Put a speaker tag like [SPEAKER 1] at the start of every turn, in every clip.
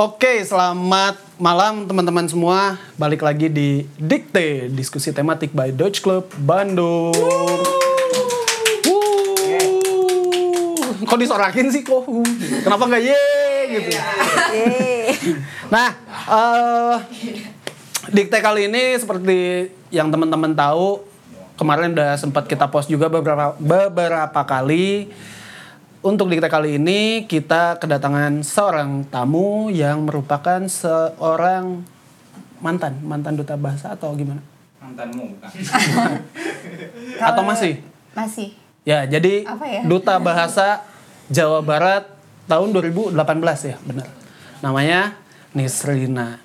[SPEAKER 1] Oke, selamat malam teman-teman semua. Balik lagi di Dikte, diskusi tematik by Deutsche Club Bandung. Wuh. Kok disorakin sih kok? Kenapa nggak ye gitu? Nah, eh Dikte kali ini seperti yang teman-teman tahu, kemarin udah sempat kita post juga beberapa beberapa kali. Untuk dikte kali ini kita kedatangan seorang tamu yang merupakan seorang mantan mantan duta bahasa atau gimana?
[SPEAKER 2] mantanmu bukan
[SPEAKER 1] atau masih?
[SPEAKER 3] Masih.
[SPEAKER 1] Ya, jadi
[SPEAKER 3] Apa ya?
[SPEAKER 1] duta bahasa Jawa Barat tahun 2018 ya, benar. Namanya Nisrina.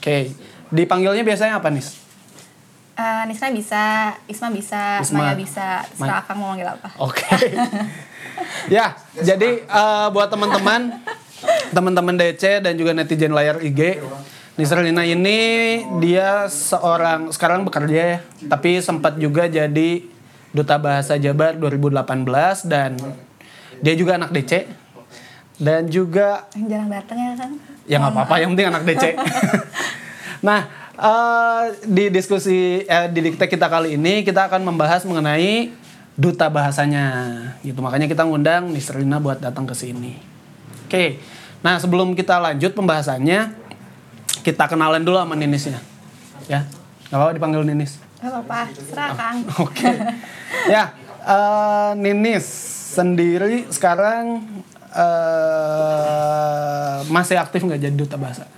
[SPEAKER 1] Oke, dipanggilnya biasanya apa Nis?
[SPEAKER 3] Eh, Nisna bisa, Isma bisa,
[SPEAKER 1] Isma.
[SPEAKER 3] Maya bisa. Terserah Akang mau manggil apa.
[SPEAKER 1] Oke. ya, jadi eh, buat teman-teman teman-teman DC dan juga netizen layar IG, Nisrina ini dia seorang sekarang bekerja ya, tapi sempat juga jadi duta bahasa Jabar 2018 dan dia juga anak DC dan juga
[SPEAKER 3] Jarang datang ya kan?
[SPEAKER 1] ya nggak apa-apa yang penting anak DC nah eh, di diskusi eh, di dikte kita kali ini kita akan membahas mengenai duta bahasanya gitu makanya kita ngundang Nisrina buat datang ke sini oke nah sebelum kita lanjut pembahasannya kita kenalan dulu sama Ninisnya ya nggak apa-apa dipanggil Ninis
[SPEAKER 3] Gak apa-apa, Kang.
[SPEAKER 1] Oke. ya, eh, Ninis sendiri sekarang eh masih aktif nggak jadi duta bahasa?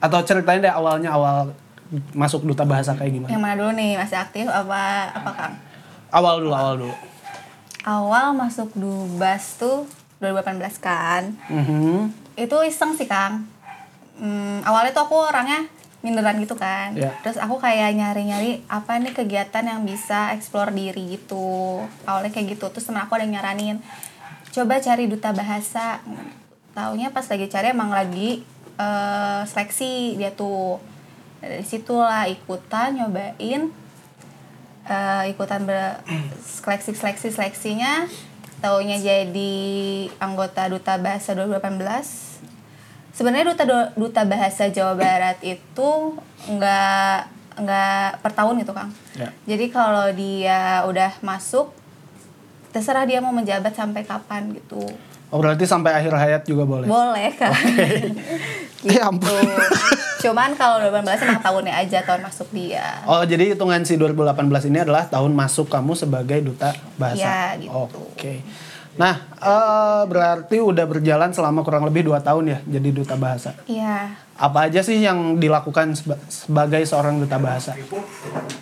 [SPEAKER 1] Atau ceritain deh awalnya awal masuk duta bahasa kayak gimana?
[SPEAKER 3] Yang mana dulu nih, masih aktif apa apa Kang?
[SPEAKER 1] Awal dulu, awal dulu.
[SPEAKER 3] Awal masuk Dubas tuh 2018 kan.
[SPEAKER 1] Mhm.
[SPEAKER 3] Itu iseng sih Kang. Hmm, awalnya tuh aku orangnya minderan gitu kan.
[SPEAKER 1] Ya.
[SPEAKER 3] Terus aku kayak nyari-nyari apa nih kegiatan yang bisa explore diri gitu. Awalnya kayak gitu. Terus temen aku ada yang nyaranin, coba cari duta bahasa. Taunya pas lagi cari emang lagi eh, seleksi dia tuh. Dari situlah ikutan nyobain eh, ikutan ber seleksi seleksi seleksinya. Taunya jadi anggota duta bahasa 2018 sebenarnya duta duta bahasa Jawa Barat itu nggak nggak per tahun gitu kang.
[SPEAKER 1] Ya.
[SPEAKER 3] jadi kalau dia udah masuk terserah dia mau menjabat sampai kapan gitu
[SPEAKER 1] Oh berarti sampai akhir hayat juga boleh?
[SPEAKER 3] boleh kan
[SPEAKER 1] Eh ampun.
[SPEAKER 3] cuman kalau 2018 emang tahunnya aja tahun masuk dia
[SPEAKER 1] Oh jadi hitungan si 2018 ini adalah tahun masuk kamu sebagai duta bahasa.
[SPEAKER 3] Iya, gitu.
[SPEAKER 1] Oke. Nah eh, berarti udah berjalan selama kurang lebih dua tahun ya jadi duta bahasa.
[SPEAKER 3] iya
[SPEAKER 1] Apa aja sih yang dilakukan seba- sebagai seorang duta bahasa?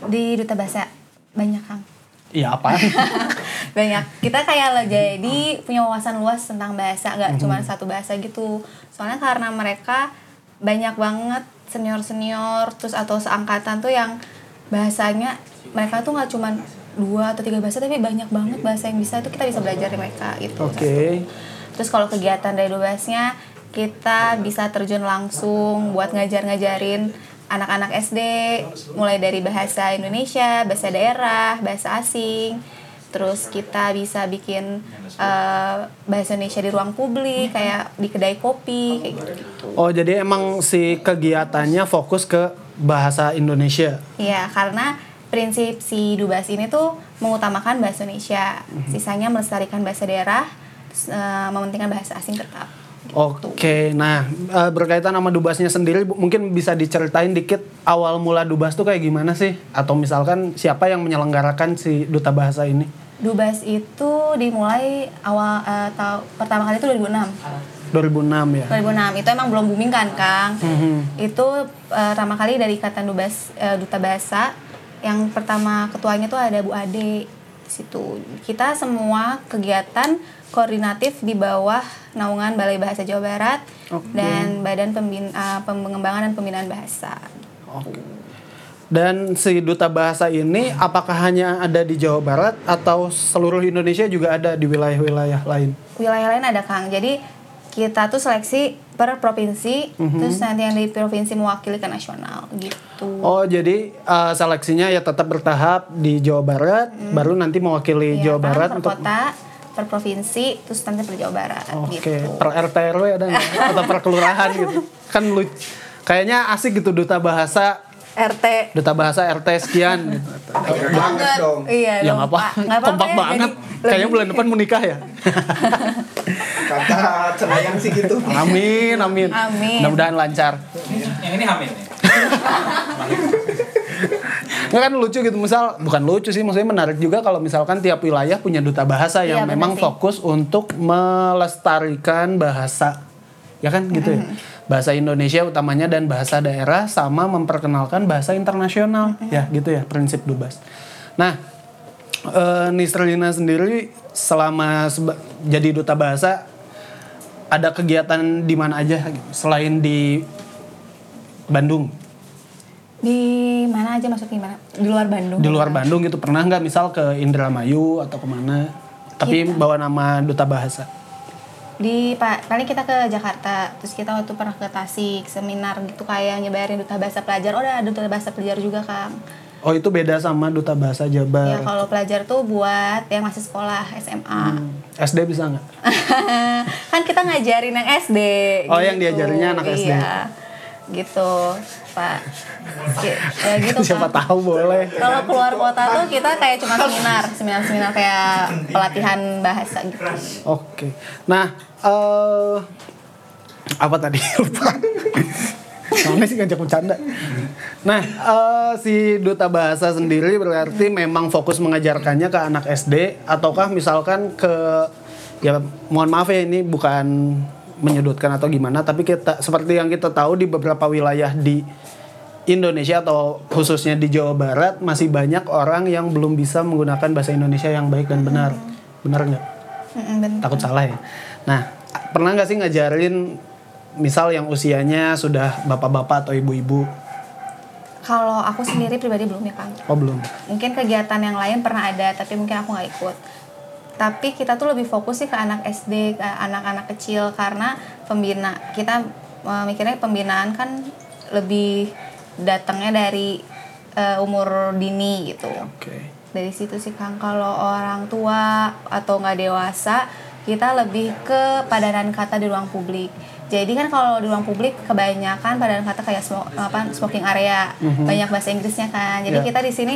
[SPEAKER 3] di duta bahasa banyak kang
[SPEAKER 1] Iya apa?
[SPEAKER 3] Banyak kita kayak lah jadi punya wawasan luas tentang bahasa nggak cuma satu bahasa gitu soalnya karena mereka banyak banget senior senior terus atau seangkatan tuh yang bahasanya mereka tuh nggak cuma dua atau tiga bahasa tapi banyak banget bahasa yang bisa itu kita bisa belajar dari mereka gitu
[SPEAKER 1] Oke.
[SPEAKER 3] terus kalau kegiatan dari dubasnya kita bisa terjun langsung buat ngajar-ngajarin anak-anak SD mulai dari bahasa Indonesia, bahasa daerah, bahasa asing. Terus kita bisa bikin eh, bahasa Indonesia di ruang publik kayak di kedai kopi kayak gitu-gitu.
[SPEAKER 1] Oh jadi emang si kegiatannya fokus ke bahasa Indonesia.
[SPEAKER 3] Iya, karena prinsip si Dubas ini tuh mengutamakan bahasa Indonesia. Sisanya melestarikan bahasa daerah, terus, eh, mementingkan bahasa asing tetap.
[SPEAKER 1] Oke, nah eh, berkaitan sama dubasnya sendiri, mungkin bisa diceritain dikit awal mula dubas tuh kayak gimana sih? Atau misalkan siapa yang menyelenggarakan si duta bahasa ini?
[SPEAKER 3] Dubas itu dimulai awal eh, tahu pertama kali itu 2006.
[SPEAKER 1] 2006 ya.
[SPEAKER 3] 2006 itu emang belum booming kan, Kang.
[SPEAKER 1] Mhm.
[SPEAKER 3] Itu eh, pertama kali dari ikatan Dubas eh, Duta Bahasa yang pertama ketuanya tuh ada Bu Ade di situ. Kita semua kegiatan koordinatif di bawah naungan Balai Bahasa Jawa Barat
[SPEAKER 1] Oke.
[SPEAKER 3] dan Badan Pembin eh, Pengembangan dan Pembinaan Bahasa.
[SPEAKER 1] Oke. Dan si duta bahasa ini apakah hanya ada di Jawa Barat atau seluruh Indonesia juga ada di wilayah-wilayah lain?
[SPEAKER 3] wilayah lain ada Kang. Jadi kita tuh seleksi per provinsi, terus nanti yang di provinsi mewakili ke nasional gitu.
[SPEAKER 1] Oh, jadi eh, seleksinya ya tetap bertahap di Jawa Barat, baru nanti mewakili
[SPEAKER 3] Iya,
[SPEAKER 1] Jawa
[SPEAKER 3] kan,
[SPEAKER 1] Barat
[SPEAKER 3] per
[SPEAKER 1] untuk
[SPEAKER 3] kota per provinsi terus nanti per Jawa Barat
[SPEAKER 1] Oke,
[SPEAKER 3] gitu
[SPEAKER 1] per RT RW ada nggak? Atau per kelurahan gitu? Kan lu kayaknya asik gitu duta bahasa
[SPEAKER 3] RT
[SPEAKER 1] duta bahasa RT sekian gitu.
[SPEAKER 2] banget dong.
[SPEAKER 3] iya
[SPEAKER 1] Ya
[SPEAKER 3] dong,
[SPEAKER 1] nggak apa.
[SPEAKER 3] Nggak apa-apa
[SPEAKER 1] kompak
[SPEAKER 3] ya,
[SPEAKER 1] banget. Kayaknya bulan depan mau nikah ya.
[SPEAKER 2] Kata cenayang sih gitu.
[SPEAKER 1] Amin, amin.
[SPEAKER 3] Amin.
[SPEAKER 1] Mudah-mudahan lancar.
[SPEAKER 4] Yang ini hamil nih.
[SPEAKER 1] Nggak kan lucu gitu misal bukan lucu sih maksudnya menarik juga kalau misalkan tiap wilayah punya duta bahasa yang
[SPEAKER 3] Iya, benar
[SPEAKER 1] memang
[SPEAKER 3] sih.
[SPEAKER 1] fokus untuk melestarikan bahasa ya kan gitu ya bahasa Indonesia utamanya dan bahasa daerah sama memperkenalkan bahasa internasional. Ya gitu ya prinsip dubas. Nah eh, Nisrelina sendiri selama seba- jadi duta bahasa ada kegiatan di mana aja gitu, selain di Bandung?
[SPEAKER 3] Di mana aja maksudnya gimana di luar Bandung.
[SPEAKER 1] Di luar Bandung gitu. Pernah nggak misal ke Indramayu atau ke mana? Tapi
[SPEAKER 3] Kita-
[SPEAKER 1] bawa nama duta bahasa
[SPEAKER 3] di pa- paling kita ke Jakarta terus kita waktu pernah ke Tasik seminar gitu kayak nyebarin duta bahasa pelajar. Oh ada duta bahasa pelajar juga kang.
[SPEAKER 1] Oh itu beda sama duta bahasa
[SPEAKER 3] ya
[SPEAKER 1] Jabar
[SPEAKER 3] kalau pelajar tuh buat yang masih sekolah SMA
[SPEAKER 1] Hmm, SD bisa nggak?
[SPEAKER 3] Kan kita ngajarin yang SD
[SPEAKER 1] Oh, yang diajarinnya anak SD.
[SPEAKER 3] Gitu pak. Ya gitu
[SPEAKER 1] siapa tahu boleh.
[SPEAKER 3] Kalau keluar kota tuh kita kayak cuma seminar seminar seminar kayak pelatihan bahasa gitu.
[SPEAKER 1] Oke. Nah eh apa tadi? Lupa. Mana sih ngajak bercanda? Nah, eh, si duta bahasa sendiri berarti memang fokus mengajarkannya ke anak SD ataukah misalkan ke ya mohon maaf ya ini bukan menyudutkan atau gimana tapi kita seperti yang kita tahu di beberapa wilayah di Indonesia atau khususnya di Jawa Barat masih banyak orang yang belum bisa menggunakan bahasa Indonesia yang baik dan benar. Benar nggak? Takut salah ya. Nah, pernah nggak sih ngajarin misal yang usianya sudah bapak-bapak atau ibu-ibu?
[SPEAKER 3] kalau aku sendiri pribadi belum ya kang
[SPEAKER 1] Oh belum.
[SPEAKER 3] mungkin kegiatan yang lain pernah ada tapi mungkin aku nggak ikut tapi kita tuh lebih fokus sih ke anak SD ke anak-anak kecil karena pembina kita eh, mikirnya pembinaan kan lebih datangnya dari eh, umur dini gitu.
[SPEAKER 1] Oke.
[SPEAKER 3] dari situ sih kang kalau orang tua atau nggak dewasa kita lebih ke padanan kata di ruang publik. Jadi kan kalau di ruang publik kebanyakan padanan kata kayak smo- apa smoking area. Banyak bahasa Inggrisnya kan. Jadi
[SPEAKER 1] Ya.
[SPEAKER 3] kita di sini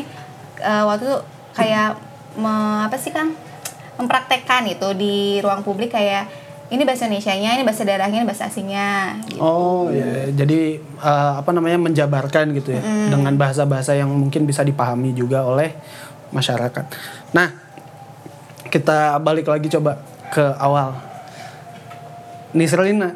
[SPEAKER 3] eh, waktu itu kayak me- apa sih kang mempraktekkan itu di ruang publik kayak ini bahasa Indonesia-nya, ini bahasa daerahnya, ini bahasa asingnya. Gitu.
[SPEAKER 1] Oh ya, jadi eh, apa namanya menjabarkan gitu ya dengan bahasa-bahasa yang mungkin bisa dipahami juga oleh masyarakat. Nah, kita balik lagi coba ke awal. Nisrelina,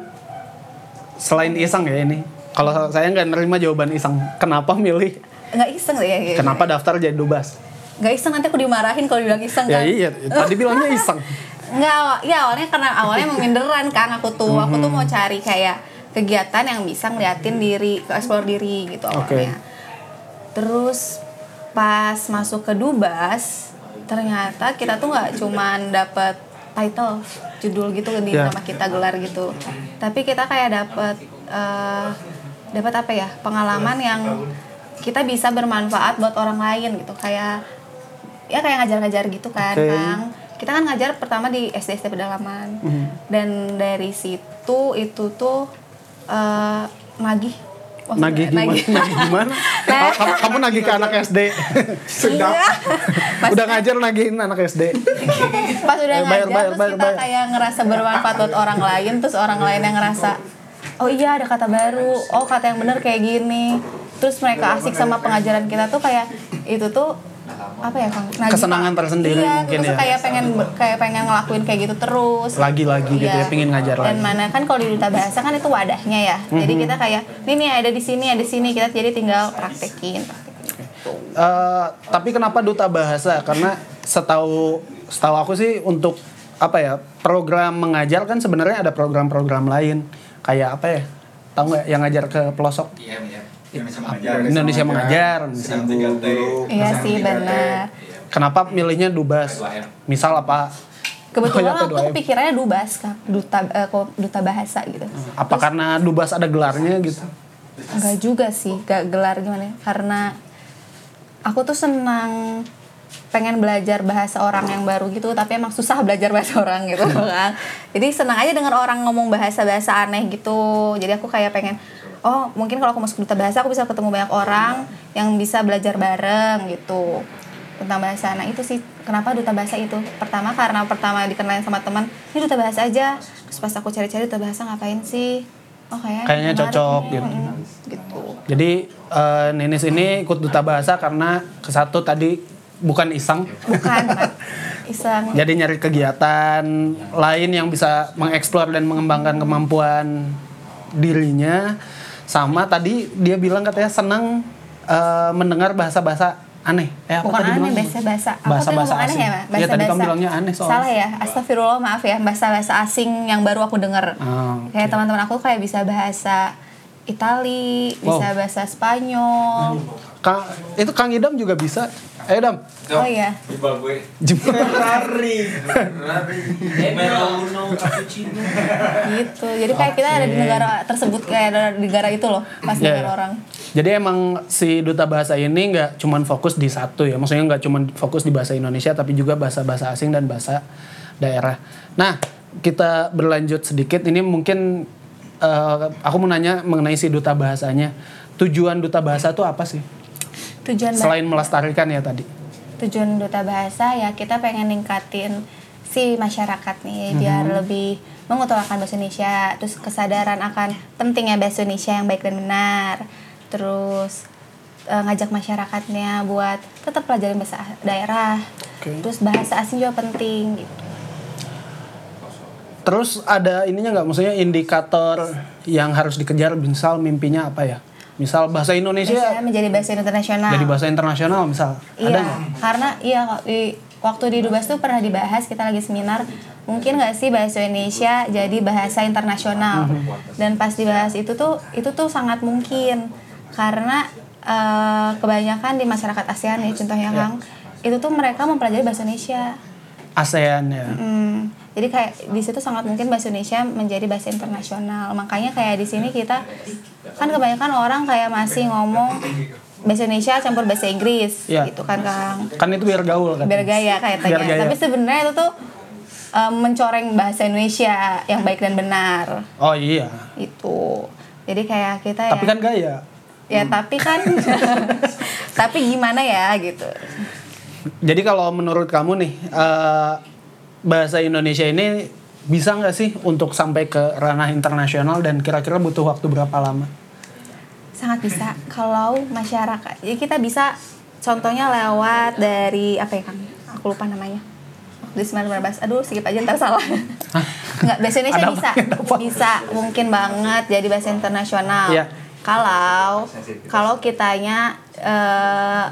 [SPEAKER 1] selain iseng ya ini, kalau saya nggak nerima jawaban iseng, kenapa milih?
[SPEAKER 3] Nggak iseng deh ya. kayak
[SPEAKER 1] Kenapa daftar jadi dubas?
[SPEAKER 3] Nggak iseng nanti aku dimarahin kalau dibilang iseng
[SPEAKER 1] Ya
[SPEAKER 3] kan.
[SPEAKER 1] iya, tadi bilangnya iseng.
[SPEAKER 3] Nggak, ya awalnya karena awalnya emang minderan kan aku tuh. Aku tuh mau cari kayak kegiatan yang bisa ngeliatin diri, ke explore diri gitu awalnya. Terus pas masuk ke Dubas, ternyata kita tuh nggak cuman dapet title, judul gitu di
[SPEAKER 1] Ya.
[SPEAKER 3] nama kita gelar gitu. Tapi kita kayak dapet eh, dapat apa ya? Pengalaman yang kita bisa bermanfaat buat orang lain gitu. Kayak ya kayak ngajar-ngajar gitu kan,
[SPEAKER 1] Oke.
[SPEAKER 3] Kang. Kita kan ngajar pertama di SD SD pedalaman.
[SPEAKER 1] Mhm.
[SPEAKER 3] Dan dari situ itu tuh eh nagih. Wah,
[SPEAKER 1] Nagih gimana? Nagih gimana?
[SPEAKER 3] Nah.
[SPEAKER 1] kamu, kamu nagih ke anak SD.
[SPEAKER 2] Sedap.
[SPEAKER 3] Iya. Pas,
[SPEAKER 1] Udah ngajar nagihin anak SD.
[SPEAKER 3] pas udah
[SPEAKER 1] Eh, bayar,
[SPEAKER 3] ngajar
[SPEAKER 1] bayar,
[SPEAKER 3] terus
[SPEAKER 1] bayar,
[SPEAKER 3] kita
[SPEAKER 1] bayar.
[SPEAKER 3] kayak ngerasa bermanfaat buat orang lain terus orang lain yang ngerasa oh iya ada kata baru oh kata yang bener kayak gini terus mereka asik sama pengajaran kita tuh kayak itu tuh apa ya kang Nagih,
[SPEAKER 1] Kesenangan tersendiri
[SPEAKER 3] iya,
[SPEAKER 1] mungkin
[SPEAKER 3] terus
[SPEAKER 1] ya.
[SPEAKER 3] kayak pengen kayak pengen ngelakuin kayak gitu terus
[SPEAKER 1] Lagi-lagi gitu ya,
[SPEAKER 3] Iya.
[SPEAKER 1] pingin ngajar
[SPEAKER 3] dan
[SPEAKER 1] lagi.
[SPEAKER 3] mana kan kalau di duta bahasa kan itu wadahnya ya jadi kita kayak ini nih ada di sini ada di sini kita jadi tinggal praktekin praktekin.
[SPEAKER 1] Eh, tapi kenapa duta bahasa? Karena setahu setahu aku sih untuk apa ya program mengajar kan sebenarnya ada program-program lain kayak apa ya? Tahu nggak yang ngajar ke pelosok?
[SPEAKER 4] Iya, iya. Indonesia mengajar.
[SPEAKER 1] Indonesia mengajar.
[SPEAKER 3] Iya sih benar.
[SPEAKER 1] Kenapa milihnya dubas? Misal apa?
[SPEAKER 3] kebetulan aku
[SPEAKER 1] P2M.
[SPEAKER 3] kepikirannya dubas kan duta eh, kok duta bahasa gitu
[SPEAKER 1] Apa karena dubas ada gelarnya gitu?
[SPEAKER 3] enggak juga sih gak gelar gimana ya, karena aku tuh senang pengen belajar bahasa orang yang baru gitu tapi emang susah belajar bahasa orang gitu kan jadi senang aja dengar orang ngomong bahasa bahasa aneh gitu jadi aku kayak pengen oh mungkin kalau aku masuk duta bahasa aku bisa ketemu banyak orang yang bisa belajar bareng gitu tentang bahasa nah itu sih kenapa duta bahasa itu pertama karena pertama dikenalin sama teman ini duta bahasa aja terus pas aku cari-cari duta bahasa ngapain sih oh kayaknya
[SPEAKER 1] Kayaknya cocok gitu.
[SPEAKER 3] Mm, gitu
[SPEAKER 1] Jadi eh, Ninis ini ikut duta bahasa karena ke satu tadi bukan iseng.
[SPEAKER 3] bukan bukan. iseng
[SPEAKER 1] Jadi nyari kegiatan lain yang bisa mengeksplor dan mengembangkan kemampuan dirinya. Sama tadi dia bilang katanya senang eh, mendengar bahasa-bahasa aneh. Eh apa
[SPEAKER 3] bukan
[SPEAKER 1] tadi
[SPEAKER 3] aneh bahasa bahasa
[SPEAKER 1] Bahasa-bahasa
[SPEAKER 3] tuh ngomong aneh
[SPEAKER 1] asing.
[SPEAKER 3] ya Mbak?
[SPEAKER 1] Iya, tadi kamu bilangnya aneh soalnya.
[SPEAKER 3] salah ya astagfirullah maaf ya bahasa bahasa asing yang baru aku dengar
[SPEAKER 1] Ah,
[SPEAKER 3] kayak teman-teman aku kayak bisa bahasa Itali bisa
[SPEAKER 1] Wow.
[SPEAKER 3] bahasa Spanyol
[SPEAKER 1] Kang, itu Kang Idam juga bisa. Eh Dam.
[SPEAKER 3] oh iya
[SPEAKER 4] Jebal gue.
[SPEAKER 2] Ferrari.
[SPEAKER 4] Merauno cappuccino.
[SPEAKER 3] gitu jadi kayak kita ada di negara tersebut kayak ada di negara itu loh pas dengar
[SPEAKER 1] iya.
[SPEAKER 3] orang
[SPEAKER 1] Jadi emang si duta bahasa ini nggak cuman fokus di satu ya, maksudnya nggak cuman fokus di bahasa Indonesia tapi juga bahasa-bahasa asing dan bahasa daerah. Nah kita berlanjut sedikit, ini mungkin eh, aku mau nanya mengenai si duta bahasanya. Tujuan duta bahasa itu apa sih?
[SPEAKER 3] Tujuan
[SPEAKER 1] Selain melestarikan ya tadi.
[SPEAKER 3] tujuan duta bahasa ya kita pengen ningkatin si masyarakat nih biar lebih mengutamakan bahasa Indonesia terus kesadaran akan pentingnya bahasa Indonesia yang baik dan benar terus eh, ngajak masyarakatnya buat tetap pelajarin bahasa daerah
[SPEAKER 1] Oke.
[SPEAKER 3] terus bahasa asing juga penting gitu.
[SPEAKER 1] Terus ada ininya nggak, maksudnya indikator yang harus dikejar, misal mimpinya apa ya? Misal bahasa Indonesia
[SPEAKER 3] menjadi bahasa internasional.
[SPEAKER 1] Jadi bahasa internasional misal, ada
[SPEAKER 3] Iya,
[SPEAKER 1] nggak?
[SPEAKER 3] karena iya waktu di Dubas tuh pernah dibahas kita lagi seminar mungkin nggak sih bahasa Indonesia jadi bahasa internasional? Dan pas dibahas itu tuh itu tuh sangat mungkin karena eh, kebanyakan di masyarakat ASEAN ya contohnya Kang itu tuh mereka mempelajari bahasa Indonesia
[SPEAKER 1] ASEAN ya.
[SPEAKER 3] Hmm, jadi kayak di situ sangat mungkin bahasa Indonesia menjadi bahasa internasional. Makanya kayak di sini kita kan kebanyakan orang kayak masih ngomong bahasa Indonesia campur bahasa Inggris
[SPEAKER 1] Iya.
[SPEAKER 3] gitu kan Kang.
[SPEAKER 1] Kan itu biar gaul kan.
[SPEAKER 3] Biar gaya
[SPEAKER 1] Biar
[SPEAKER 3] kayaknya.
[SPEAKER 1] gaya.
[SPEAKER 3] Tapi sebenarnya itu tuh um, mencoreng bahasa Indonesia yang baik dan benar
[SPEAKER 1] Oh iya.
[SPEAKER 3] itu. Jadi kayak kita
[SPEAKER 1] Tapi
[SPEAKER 3] ya
[SPEAKER 1] kan gaya.
[SPEAKER 3] ya tapi kan tapi gimana ya gitu.
[SPEAKER 1] Jadi kalau menurut kamu nih eh, bahasa Indonesia ini bisa nggak sih untuk sampai ke ranah internasional dan kira-kira butuh waktu berapa lama?
[SPEAKER 3] sangat bisa. Kalau masyarakat jadi kita bisa contohnya lewat dari apa ya kang? Aku lupa namanya. Di 19 aduh skip aja ntar salah. Nggak bahasa Indonesia bisa
[SPEAKER 1] apa?
[SPEAKER 3] bisa. Mungkin banget jadi bahasa internasional.
[SPEAKER 1] Iya.
[SPEAKER 3] kalau kalau kitanya eh,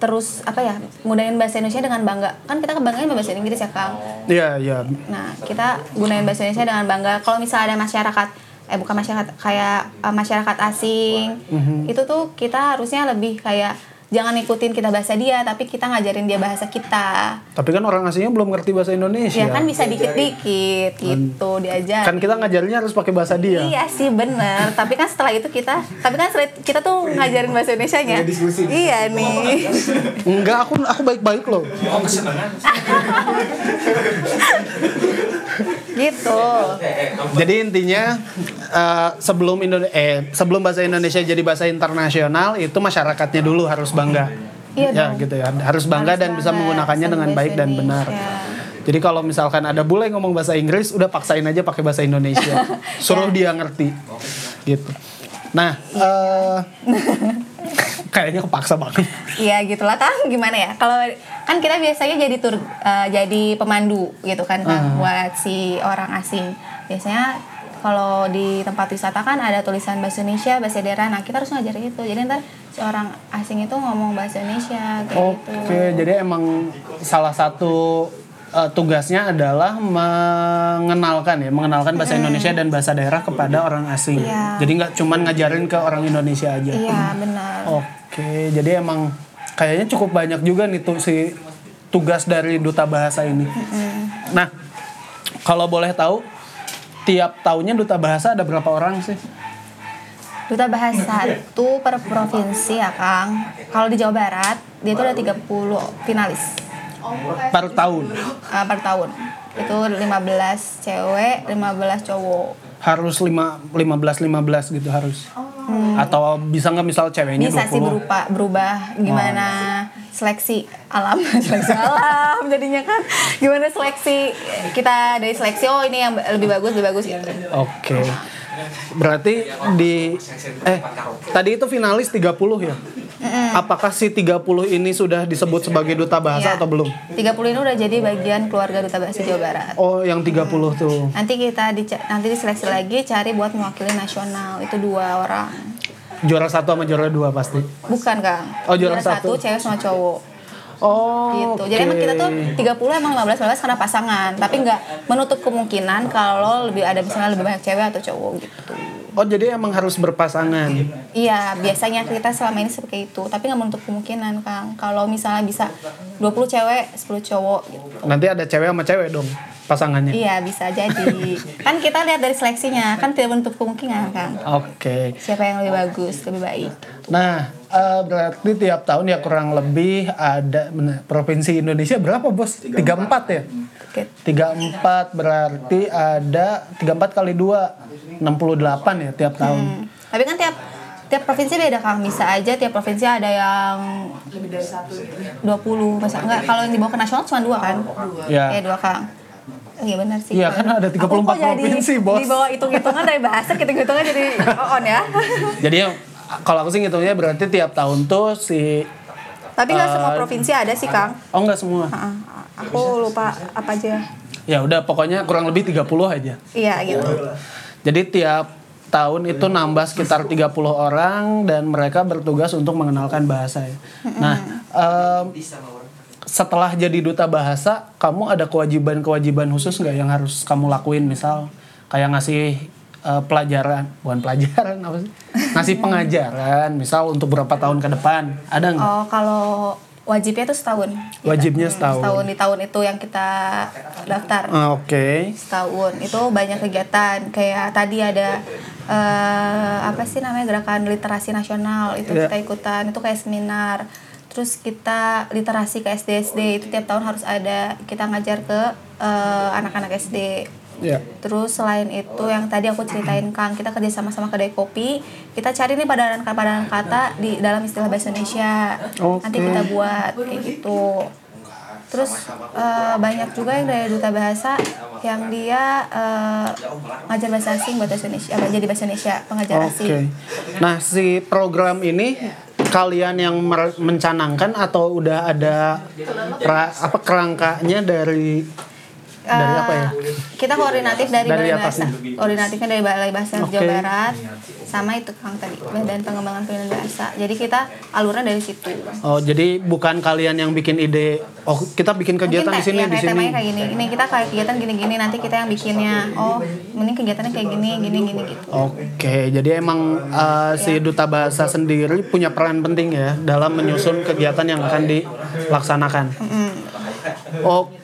[SPEAKER 3] terus apa ya gunain bahasa Indonesia dengan bangga kan kita kebanggaan bahasa Inggris ya kang
[SPEAKER 1] Iya, iya.
[SPEAKER 3] Nah, kita gunain bahasa Indonesia dengan bangga. Kalau misalnya ada masyarakat eh bukan masyarakat kayak eh, masyarakat asing, itu tuh kita harusnya lebih kayak jangan ikutin kita bahasa dia, tapi kita ngajarin dia bahasa kita.
[SPEAKER 1] Tapi kan orang asingnya belum ngerti bahasa Indonesia.
[SPEAKER 3] Ya kan bisa dikit-dikit gitu diajar.
[SPEAKER 1] Kan kita ngajarnya harus pakai bahasa dia.
[SPEAKER 3] Iya sih bener, tapi kan setelah itu kita, tapi kan setelah itu kita tuh ngajarin bahasa Indonesia nya. Iya nih.
[SPEAKER 1] Enggak, aku aku baik-baik loh.
[SPEAKER 4] Oh kesenangan.
[SPEAKER 3] gitu.
[SPEAKER 1] Jadi intinya eh, sebelum eh sebelum bahasa Indonesia jadi bahasa internasional itu masyarakatnya dulu harus bangga.
[SPEAKER 3] Iya
[SPEAKER 1] ya
[SPEAKER 3] dong.
[SPEAKER 1] gitu ya. Harus bangga
[SPEAKER 3] Harus
[SPEAKER 1] dan bisa menggunakannya dengan baik dan benar.
[SPEAKER 3] Indonesia.
[SPEAKER 1] Jadi kalau misalkan ada bule yang ngomong bahasa Inggris, udah paksain aja pakai bahasa Indonesia. Suruh dia ngerti. Gitu. Nah, eh kayaknya kepaksa banget.
[SPEAKER 3] Iya gitulah kan gimana ya kalau kan kita biasanya jadi tur eh, jadi pemandu gitu kan Kang, buat si orang asing biasanya kalau di tempat wisata kan ada tulisan bahasa Indonesia bahasa daerah nah kita harus ngajarin itu jadi ntar si orang asing itu ngomong bahasa Indonesia kayak gitu
[SPEAKER 1] Oke, jadi emang salah satu eh, tugasnya adalah mengenalkan ya, mengenalkan bahasa Indonesia dan bahasa daerah kepada orang asing.
[SPEAKER 3] Iya.
[SPEAKER 1] Jadi nggak cuman ngajarin ke orang Indonesia aja.
[SPEAKER 3] iya benar
[SPEAKER 1] Oke, jadi emang kayaknya cukup banyak juga nih tuh si tugas dari duta bahasa ini. Nah, kalau boleh tahu, tiap tahunnya duta bahasa ada berapa orang sih?
[SPEAKER 3] Duta bahasa itu per provinsi ya Kang. Kalau di Jawa Barat dia itu ada 30 finalis
[SPEAKER 1] Per tahun
[SPEAKER 3] uh, per tahun. Itu 15 cewek, 15 cowok.
[SPEAKER 1] Harus lima 15 15 gitu harus. Atau bisa nggak misal ceweknya
[SPEAKER 3] Bisa
[SPEAKER 1] 20?
[SPEAKER 3] sih berupa berubah gimana seleksi alam, seleksi alam jadinya kan. Gimana seleksi kita dari seleksi oh ini yang lebih bagus, lebih bagus gitu.
[SPEAKER 1] Oke. Berarti di eh tadi itu finalis 30 ya? Apakah si 30 ini sudah disebut sebagai duta bahasa
[SPEAKER 3] Iya.
[SPEAKER 1] atau belum?
[SPEAKER 3] 30 ini udah jadi bagian keluarga duta bahasa Jawa Barat.
[SPEAKER 1] Oh, yang 30 tuh.
[SPEAKER 3] Nanti kita dica- nanti diseleksi lagi cari buat mewakili nasional itu dua orang.
[SPEAKER 1] Juara satu sama juara dua pasti.
[SPEAKER 3] Bukan Kang.
[SPEAKER 1] Oh, juara satu.
[SPEAKER 3] cewek sama cowok.
[SPEAKER 1] Oh,
[SPEAKER 3] gitu. Jadi emang kita tuh 30 emang 15 15 karena pasangan, tapi nggak menutup kemungkinan kalau lebih ada misalnya lebih banyak cewek atau cowok gitu.
[SPEAKER 1] Oh, jadi emang harus berpasangan.
[SPEAKER 3] Iya, biasanya kita selama ini seperti itu, tapi nggak menutup kemungkinan, Kang. Kalau misalnya bisa 20 cewek, 10 cowok gitu.
[SPEAKER 1] Nanti ada cewek sama cewek dong pasangannya.
[SPEAKER 3] Iya, bisa jadi. kan kita lihat dari seleksinya, kan tidak menutup kemungkinan, Kang.
[SPEAKER 1] Oke.
[SPEAKER 3] Siapa yang lebih bagus, lebih baik.
[SPEAKER 1] Nah, eh, berarti tiap tahun ya kurang lebih ada provinsi Indonesia berapa, Bos? 34 ya?
[SPEAKER 3] Oke.
[SPEAKER 1] 34 berarti ada 34 kali 2 68 ya tiap tahun.
[SPEAKER 3] Hmm. Tapi kan tiap tiap provinsi beda Kang. Bisa aja tiap provinsi ada yang lebih dari satu 20 masa enggak kalau yang dibawa ke nasional cuma dua kan?
[SPEAKER 1] Ya.
[SPEAKER 3] Iya dua Kang. Iya benar sih.
[SPEAKER 1] Iya, kan ada 34
[SPEAKER 3] Aku kok jadi
[SPEAKER 1] provinsi, Bos.
[SPEAKER 3] Di bawah hitung-hitungan dari bahasa kita hitungnya jadi on ya.
[SPEAKER 1] Jadi kalau aku sih ngitungnya berarti tiap tahun tuh si
[SPEAKER 3] Tapi nggak semua
[SPEAKER 1] Eh,
[SPEAKER 3] provinsi ada sih Kang.
[SPEAKER 1] Oh enggak semua.
[SPEAKER 3] Ah, aku lupa apa aja.
[SPEAKER 1] Ya udah pokoknya kurang lebih 30 aja.
[SPEAKER 3] Iya gitu.
[SPEAKER 1] Jadi tiap tahun itu nambah sekitar 30 orang dan mereka bertugas untuk mengenalkan bahasa ya. Nah, em, setelah jadi duta bahasa, kamu ada kewajiban-kewajiban khusus nggak yang harus kamu lakuin? Misal kayak ngasih eh, pelajaran, bukan pelajaran apa sih? Ngasih pengajaran, misal untuk berapa tahun ke depan, ada nggak?
[SPEAKER 3] Oh kalau wajibnya tuh setahun.
[SPEAKER 1] Wajibnya
[SPEAKER 3] Hmm,
[SPEAKER 1] setahun.
[SPEAKER 3] Setahun di tahun itu yang kita daftar.
[SPEAKER 1] Ah, Oke.
[SPEAKER 3] setahun itu banyak kegiatan kayak tadi ada eh, apa sih namanya gerakan literasi nasional itu
[SPEAKER 1] Iya.
[SPEAKER 3] kita ikutan itu kayak seminar terus kita literasi ke SD SD itu tiap tahun harus ada kita ngajar ke eh, anak-anak SD
[SPEAKER 1] Ya.
[SPEAKER 3] Terus selain itu yang tadi aku ceritain Kang, kita kerja sama sama kedai kopi, kita cari nih padanan-padanan kata di dalam istilah bahasa Indonesia.
[SPEAKER 1] Oke.
[SPEAKER 3] Nanti kita buat kayak gitu. Terus eh, banyak juga yang dari duta bahasa yang dia eh, ngajar bahasa asing buat bahasa Indonesia, jadi bahasa Indonesia pengajar
[SPEAKER 1] Oke.
[SPEAKER 3] asing.
[SPEAKER 1] Nah, si program ini kalian yang mencanangkan atau udah ada ra- apa kerangkanya dari dari apa ya?
[SPEAKER 3] Eh, Kita koordinatif dari,
[SPEAKER 1] Dari
[SPEAKER 3] Balai Bahasa. Koordinatifnya dari Balai Bahasa
[SPEAKER 1] Oke.
[SPEAKER 3] Jawa Barat sama itu Kang tadi Badan Pengembangan Pemilihan Bahasa. Jadi kita alurnya dari situ.
[SPEAKER 1] Oh, jadi bukan kalian yang bikin ide. Oh, kita bikin kegiatan di sini di
[SPEAKER 3] ya, kayak
[SPEAKER 1] sini.
[SPEAKER 3] temanya kayak gini. Ini kita kayak kegiatan gini-gini nanti kita yang bikinnya. Oh, ini kegiatannya kayak gini, gini, gini gitu.
[SPEAKER 1] Oke, jadi emang uh, si
[SPEAKER 3] Iya.
[SPEAKER 1] duta bahasa sendiri punya peran penting ya dalam menyusun kegiatan yang akan dilaksanakan. Oke,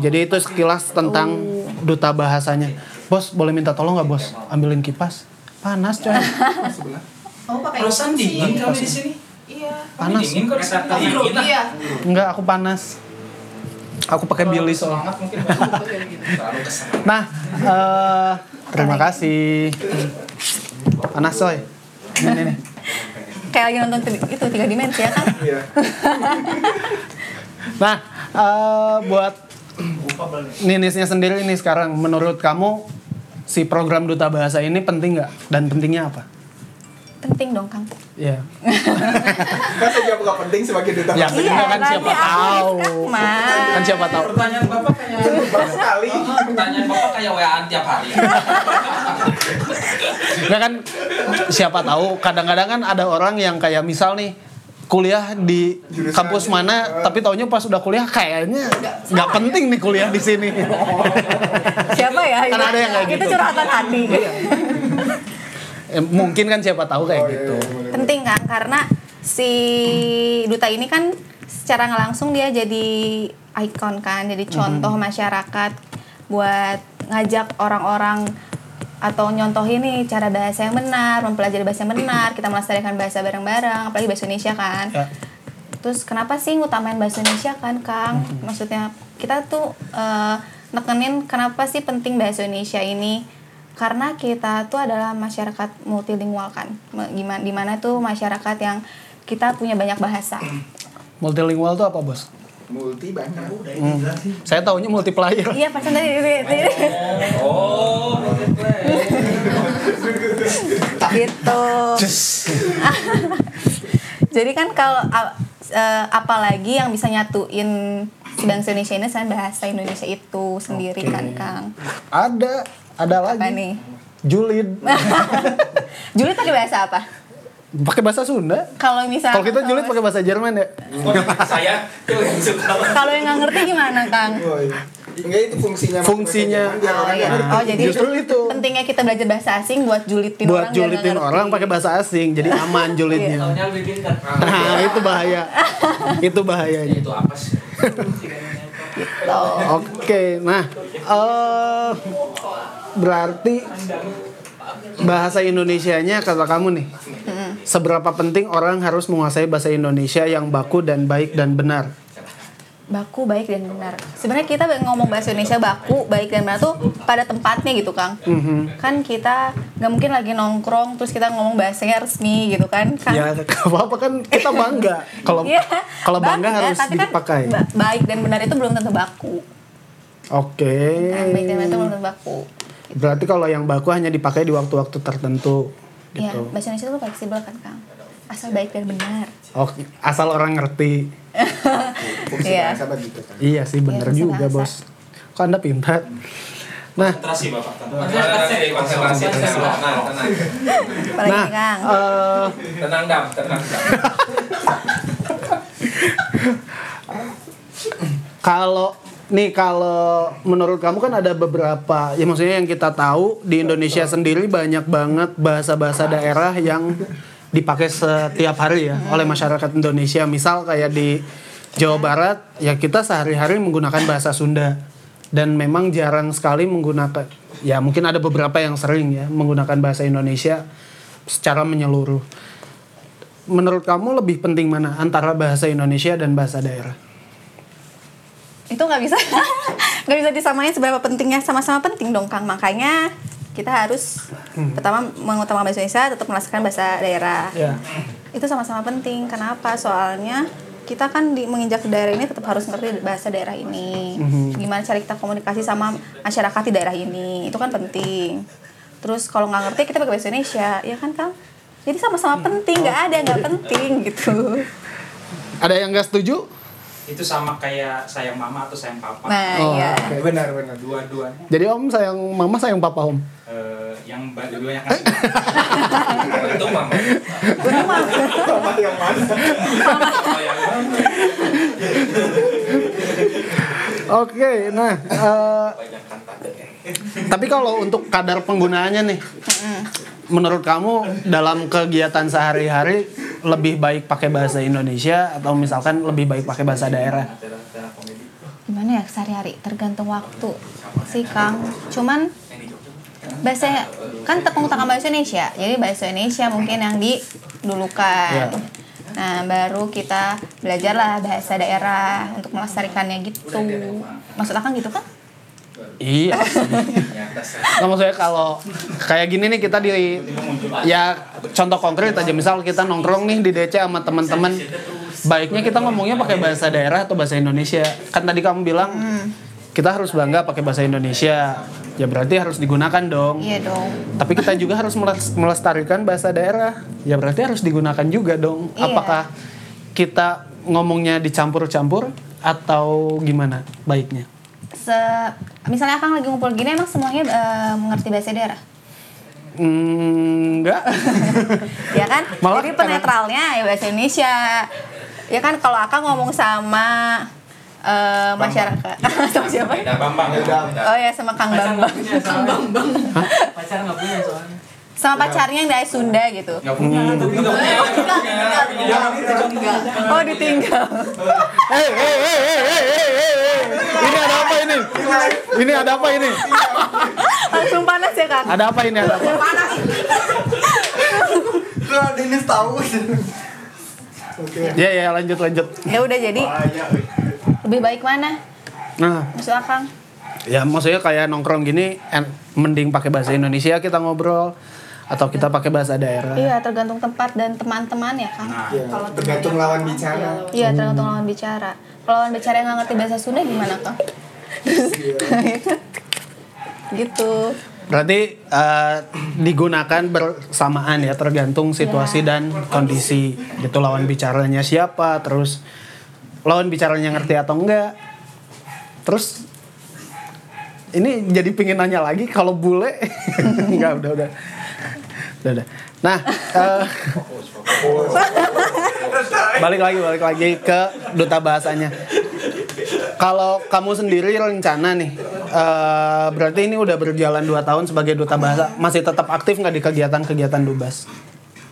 [SPEAKER 1] jadi itu sekilas tentang duta bahasanya. Bos, boleh minta tolong nggak bos? Ambilin kipas. Panas coy.
[SPEAKER 4] Perasaan dingin kami di sini.
[SPEAKER 1] Panas.
[SPEAKER 4] Dingin kok di sana. Dingin.
[SPEAKER 1] Enggak, aku panas. Aku pakai bilis. Nah, eh, terima kasih. Panas coy. Ini nih.
[SPEAKER 3] Kayak lagi nonton itu tiga dimensi ya kan?
[SPEAKER 1] Nah, eh, buat Ninisnya sendiri ini sekarang, menurut kamu si program duta bahasa ini penting nggak? Dan pentingnya apa?
[SPEAKER 3] Penting dong Kang.
[SPEAKER 1] Ya,
[SPEAKER 2] Masa jawab gak penting sebagai duta
[SPEAKER 1] ya
[SPEAKER 2] bahasa?
[SPEAKER 1] enggak kan
[SPEAKER 3] nanti
[SPEAKER 1] siapa tahu. Kan siapa tahu.
[SPEAKER 4] Pertanyaan Bapak kayak
[SPEAKER 2] sekali.
[SPEAKER 4] pertanyaan Bapak kayak WA tiap hari.
[SPEAKER 1] Enggak kan siapa tahu kadang-kadang kan ada orang yang kayak misal nih kuliah di
[SPEAKER 2] Jurusan-
[SPEAKER 1] kampus mana tapi taunya pas udah kuliah kayaknya nggak penting nih kuliah di sini.
[SPEAKER 3] Siapa ya?
[SPEAKER 1] Kan ada yang kayak
[SPEAKER 3] Itu
[SPEAKER 1] gitu.
[SPEAKER 3] curhatan hati.
[SPEAKER 1] Eh, Mungkin kan siapa tahu kayak gitu.
[SPEAKER 3] penting kan karena si duta ini kan secara nggak langsung dia jadi ikon kan jadi contoh masyarakat buat ngajak orang-orang atau nyontohin nih cara bahasa yang benar, mempelajari bahasa yang benar, kita melestarikan bahasa bareng-bareng, apalagi bahasa Indonesia kan.
[SPEAKER 1] Ya.
[SPEAKER 3] Terus kenapa sih ngutamain bahasa Indonesia kan, Kang? Maksudnya kita tuh eh, nekenin kenapa sih penting bahasa Indonesia ini? Karena kita tuh adalah masyarakat multilingual kan. Gimana di mana tuh masyarakat yang kita punya banyak bahasa.
[SPEAKER 1] Multilingual tuh apa, Bos?
[SPEAKER 2] Multi banyak.
[SPEAKER 1] Hmm. Saya taunya multiplier.
[SPEAKER 3] Iya, pasan tadi tadi-
[SPEAKER 4] Oh,
[SPEAKER 3] gitu. Jadi kan kalau eh, apalagi yang bisa nyatuin si bangsa Indonesia ini sama bahasa Indonesia itu sendiri
[SPEAKER 1] Oke.
[SPEAKER 3] kan, Kang.
[SPEAKER 1] Ada, ada
[SPEAKER 3] Apa
[SPEAKER 1] lagi.
[SPEAKER 3] nih?
[SPEAKER 1] Julid.
[SPEAKER 3] Julid pakai bahasa apa?
[SPEAKER 1] Pakai bahasa Sunda.
[SPEAKER 3] Kalau misalnya
[SPEAKER 1] Kalau kita julid pakai bahasa Jerman ya.
[SPEAKER 4] saya.
[SPEAKER 3] Kalau yang nggak ngerti gimana, Kang?
[SPEAKER 2] Oh, iya. Enggak itu fungsinya.
[SPEAKER 1] Fungsinya.
[SPEAKER 2] Biar
[SPEAKER 3] Oh, iya. oh jadi
[SPEAKER 1] Justru itu.
[SPEAKER 3] pentingnya kita belajar bahasa asing buat julitin
[SPEAKER 1] Buat
[SPEAKER 3] orang
[SPEAKER 1] julidin
[SPEAKER 3] ngerti.
[SPEAKER 1] orang pakai bahasa asing, jadi aman julidnya.
[SPEAKER 4] Pintar.
[SPEAKER 1] Nah, itu bahaya. itu bahayanya.
[SPEAKER 4] Itu apa sih?
[SPEAKER 1] Oke, nah eh berarti bahasa Indonesianya kata kamu nih. Seberapa penting orang harus menguasai bahasa Indonesia yang baku dan baik dan benar?
[SPEAKER 3] baku baik dan benar sebenarnya kita ngomong bahasa Indonesia baku baik dan benar tuh pada tempatnya gitu kang
[SPEAKER 1] Mhm.
[SPEAKER 3] kan kita nggak mungkin lagi nongkrong terus kita ngomong bahasanya resmi gitu kan kan
[SPEAKER 1] Ya, apa-apa kan kita bangga. Kalau
[SPEAKER 3] Iya,
[SPEAKER 1] kalau bangga harus
[SPEAKER 3] tapi kan
[SPEAKER 1] dipakai.
[SPEAKER 3] ba- baik dan benar itu belum tentu baku
[SPEAKER 1] Oke.
[SPEAKER 3] nah, baik dan benar itu belum tentu baku
[SPEAKER 1] Berarti kalau yang baku hanya dipakai di waktu-waktu tertentu
[SPEAKER 3] ya
[SPEAKER 1] gitu.
[SPEAKER 3] bahasa Indonesia itu fleksibel kan kang asal baik dan benar
[SPEAKER 1] Oke, asal orang ngerti.
[SPEAKER 2] Fungsi
[SPEAKER 3] Iya.
[SPEAKER 2] begitu kan.
[SPEAKER 1] Iya sih bener
[SPEAKER 3] fungsi
[SPEAKER 1] juga. Bos. Kok Anda pintar? Nah,
[SPEAKER 4] Konsentrasi Bapak. Konsentrasi, konsentrasi. Tenang, tenang.
[SPEAKER 1] nah,
[SPEAKER 3] kang
[SPEAKER 1] eh,
[SPEAKER 4] Tenang, Dam, tenang, Dam.
[SPEAKER 1] kalau nih kalau menurut kamu kan ada beberapa ya maksudnya yang kita tahu di Indonesia sendiri banyak banget bahasa-bahasa daerah yang dipakai setiap hari ya oleh masyarakat Indonesia. Misal kayak di Jawa Barat ya kita sehari-hari menggunakan bahasa Sunda dan memang jarang sekali menggunakan ya mungkin ada beberapa yang sering ya menggunakan bahasa Indonesia secara menyeluruh. Menurut kamu lebih penting mana antara bahasa Indonesia dan bahasa daerah?
[SPEAKER 3] Itu nggak bisa. Nggak bisa disamain seberapa pentingnya sama-sama penting dong kang. Makanya kita harus pertama mengutamakan bahasa Indonesia tetap melaksanakan bahasa daerah.
[SPEAKER 1] Ya.
[SPEAKER 3] itu sama-sama penting. Kenapa? Soalnya kita kan di menginjak daerah ini tetap harus ngerti bahasa daerah ini. Gimana cara kita komunikasi sama masyarakat di daerah ini. Itu kan penting. Terus kalau nggak ngerti kita pakai bahasa Indonesia. Ya kan kang? Jadi sama-sama penting. Nggak ada yang nggak penting gitu.
[SPEAKER 1] Ada yang nggak setuju?
[SPEAKER 4] Itu sama kayak sayang mama atau sayang papa.
[SPEAKER 3] nah
[SPEAKER 1] Oh,
[SPEAKER 3] iya
[SPEAKER 1] oke.
[SPEAKER 2] Benar benar.
[SPEAKER 4] Dua-duanya.
[SPEAKER 1] Jadi om sayang mama sayang papa om.
[SPEAKER 4] Eh, yang ba- dua-duanya kan. Itu mama.
[SPEAKER 3] Untung mah
[SPEAKER 2] Sama yang mana?
[SPEAKER 4] Papa yang mana?
[SPEAKER 1] Oke, nah eh,
[SPEAKER 4] Banyak kata.
[SPEAKER 1] tapi kalau untuk kadar penggunaannya nih, menurut kamu dalam kegiatan sehari-hari lebih baik pakai bahasa Indonesia atau misalkan lebih baik pakai bahasa daerah?
[SPEAKER 3] Gimana ya sehari-hari tergantung waktu sih Kang cuman bahasa kan tepung tangan bahasa Indonesia jadi bahasa Indonesia mungkin yang didulukan
[SPEAKER 1] Iya.
[SPEAKER 3] Nah baru kita belajarlah bahasa daerah untuk melestarikannya gitu. Maksud Akang gitu kan
[SPEAKER 1] Iya.
[SPEAKER 4] Sih.
[SPEAKER 1] Nah, maksudnya kalau kayak gini nih kita di ya contoh konkret aja. Misal kita nongkrong nih di DC sama teman-teman. Baiknya kita ngomongnya pakai bahasa daerah atau bahasa Indonesia. Kan tadi kamu bilang kita harus bangga pakai bahasa Indonesia. Ya berarti harus digunakan dong.
[SPEAKER 3] Iya dong.
[SPEAKER 1] Tapi kita juga harus meles- melestarikan bahasa daerah. Ya berarti harus digunakan juga dong.
[SPEAKER 3] Iya.
[SPEAKER 1] apakah kita ngomongnya dicampur-campur atau gimana baiknya?
[SPEAKER 3] Se misalnya Akang lagi ngumpul gini emang semuanya eh, mengerti bahasa daerah?
[SPEAKER 1] Hmm, enggak.
[SPEAKER 3] Ya kan?
[SPEAKER 1] Malah
[SPEAKER 3] jadi penetralnya ya bahasa Indonesia. Ya kan kalau Akang ngomong sama eh, masyarakat sama siapa
[SPEAKER 4] Beda Bambang.
[SPEAKER 3] Oh ya sama Kang Bambang.
[SPEAKER 4] Kang Bambang. Pacar nggak punya soalnya.
[SPEAKER 3] Sama pacarnya yang dari Sunda gitu.
[SPEAKER 4] Punya. Punya. Punya.
[SPEAKER 3] Oh ditinggal.
[SPEAKER 1] Hei, hei, hei, hei, hei, hei, hei. Ini ada apa ini? Ini ada apa ini?
[SPEAKER 3] Langsung panas ya kang?
[SPEAKER 1] Ada apa ini? Ada apa?
[SPEAKER 2] Kalau Dennis tahu. Oke.
[SPEAKER 1] Ya ya lanjut lanjut.
[SPEAKER 3] Ya udah jadi lebih baik mana?
[SPEAKER 1] Nah,
[SPEAKER 3] Maksud akang?
[SPEAKER 1] ya maksudnya kayak nongkrong gini en- mending pakai bahasa Indonesia kita ngobrol atau kita pakai bahasa daerah.
[SPEAKER 3] Iya tergantung tempat dan teman-teman ya kang.
[SPEAKER 2] Ya, tergantung lawan bicara.
[SPEAKER 3] Iya tergantung lawan bicara. Kalau lawan bicara yang nggak ngerti bahasa Sunda gimana kang? gitu.
[SPEAKER 1] Berarti eh, digunakan bersamaan ya tergantung situasi dan kondisi. Gitu lawan bicaranya siapa, terus lawan bicaranya ngerti atau enggak. Terus ini jadi pingin nanya lagi kalau bule enggak udah udah. Udah, udah. Nah, eh, balik lagi balik lagi ke duta bahasanya. Kalau kamu sendiri rencana nih, eh, berarti ini udah berjalan 2 tahun sebagai duta bahasa, masih tetap aktif nggak di kegiatan-kegiatan dubas?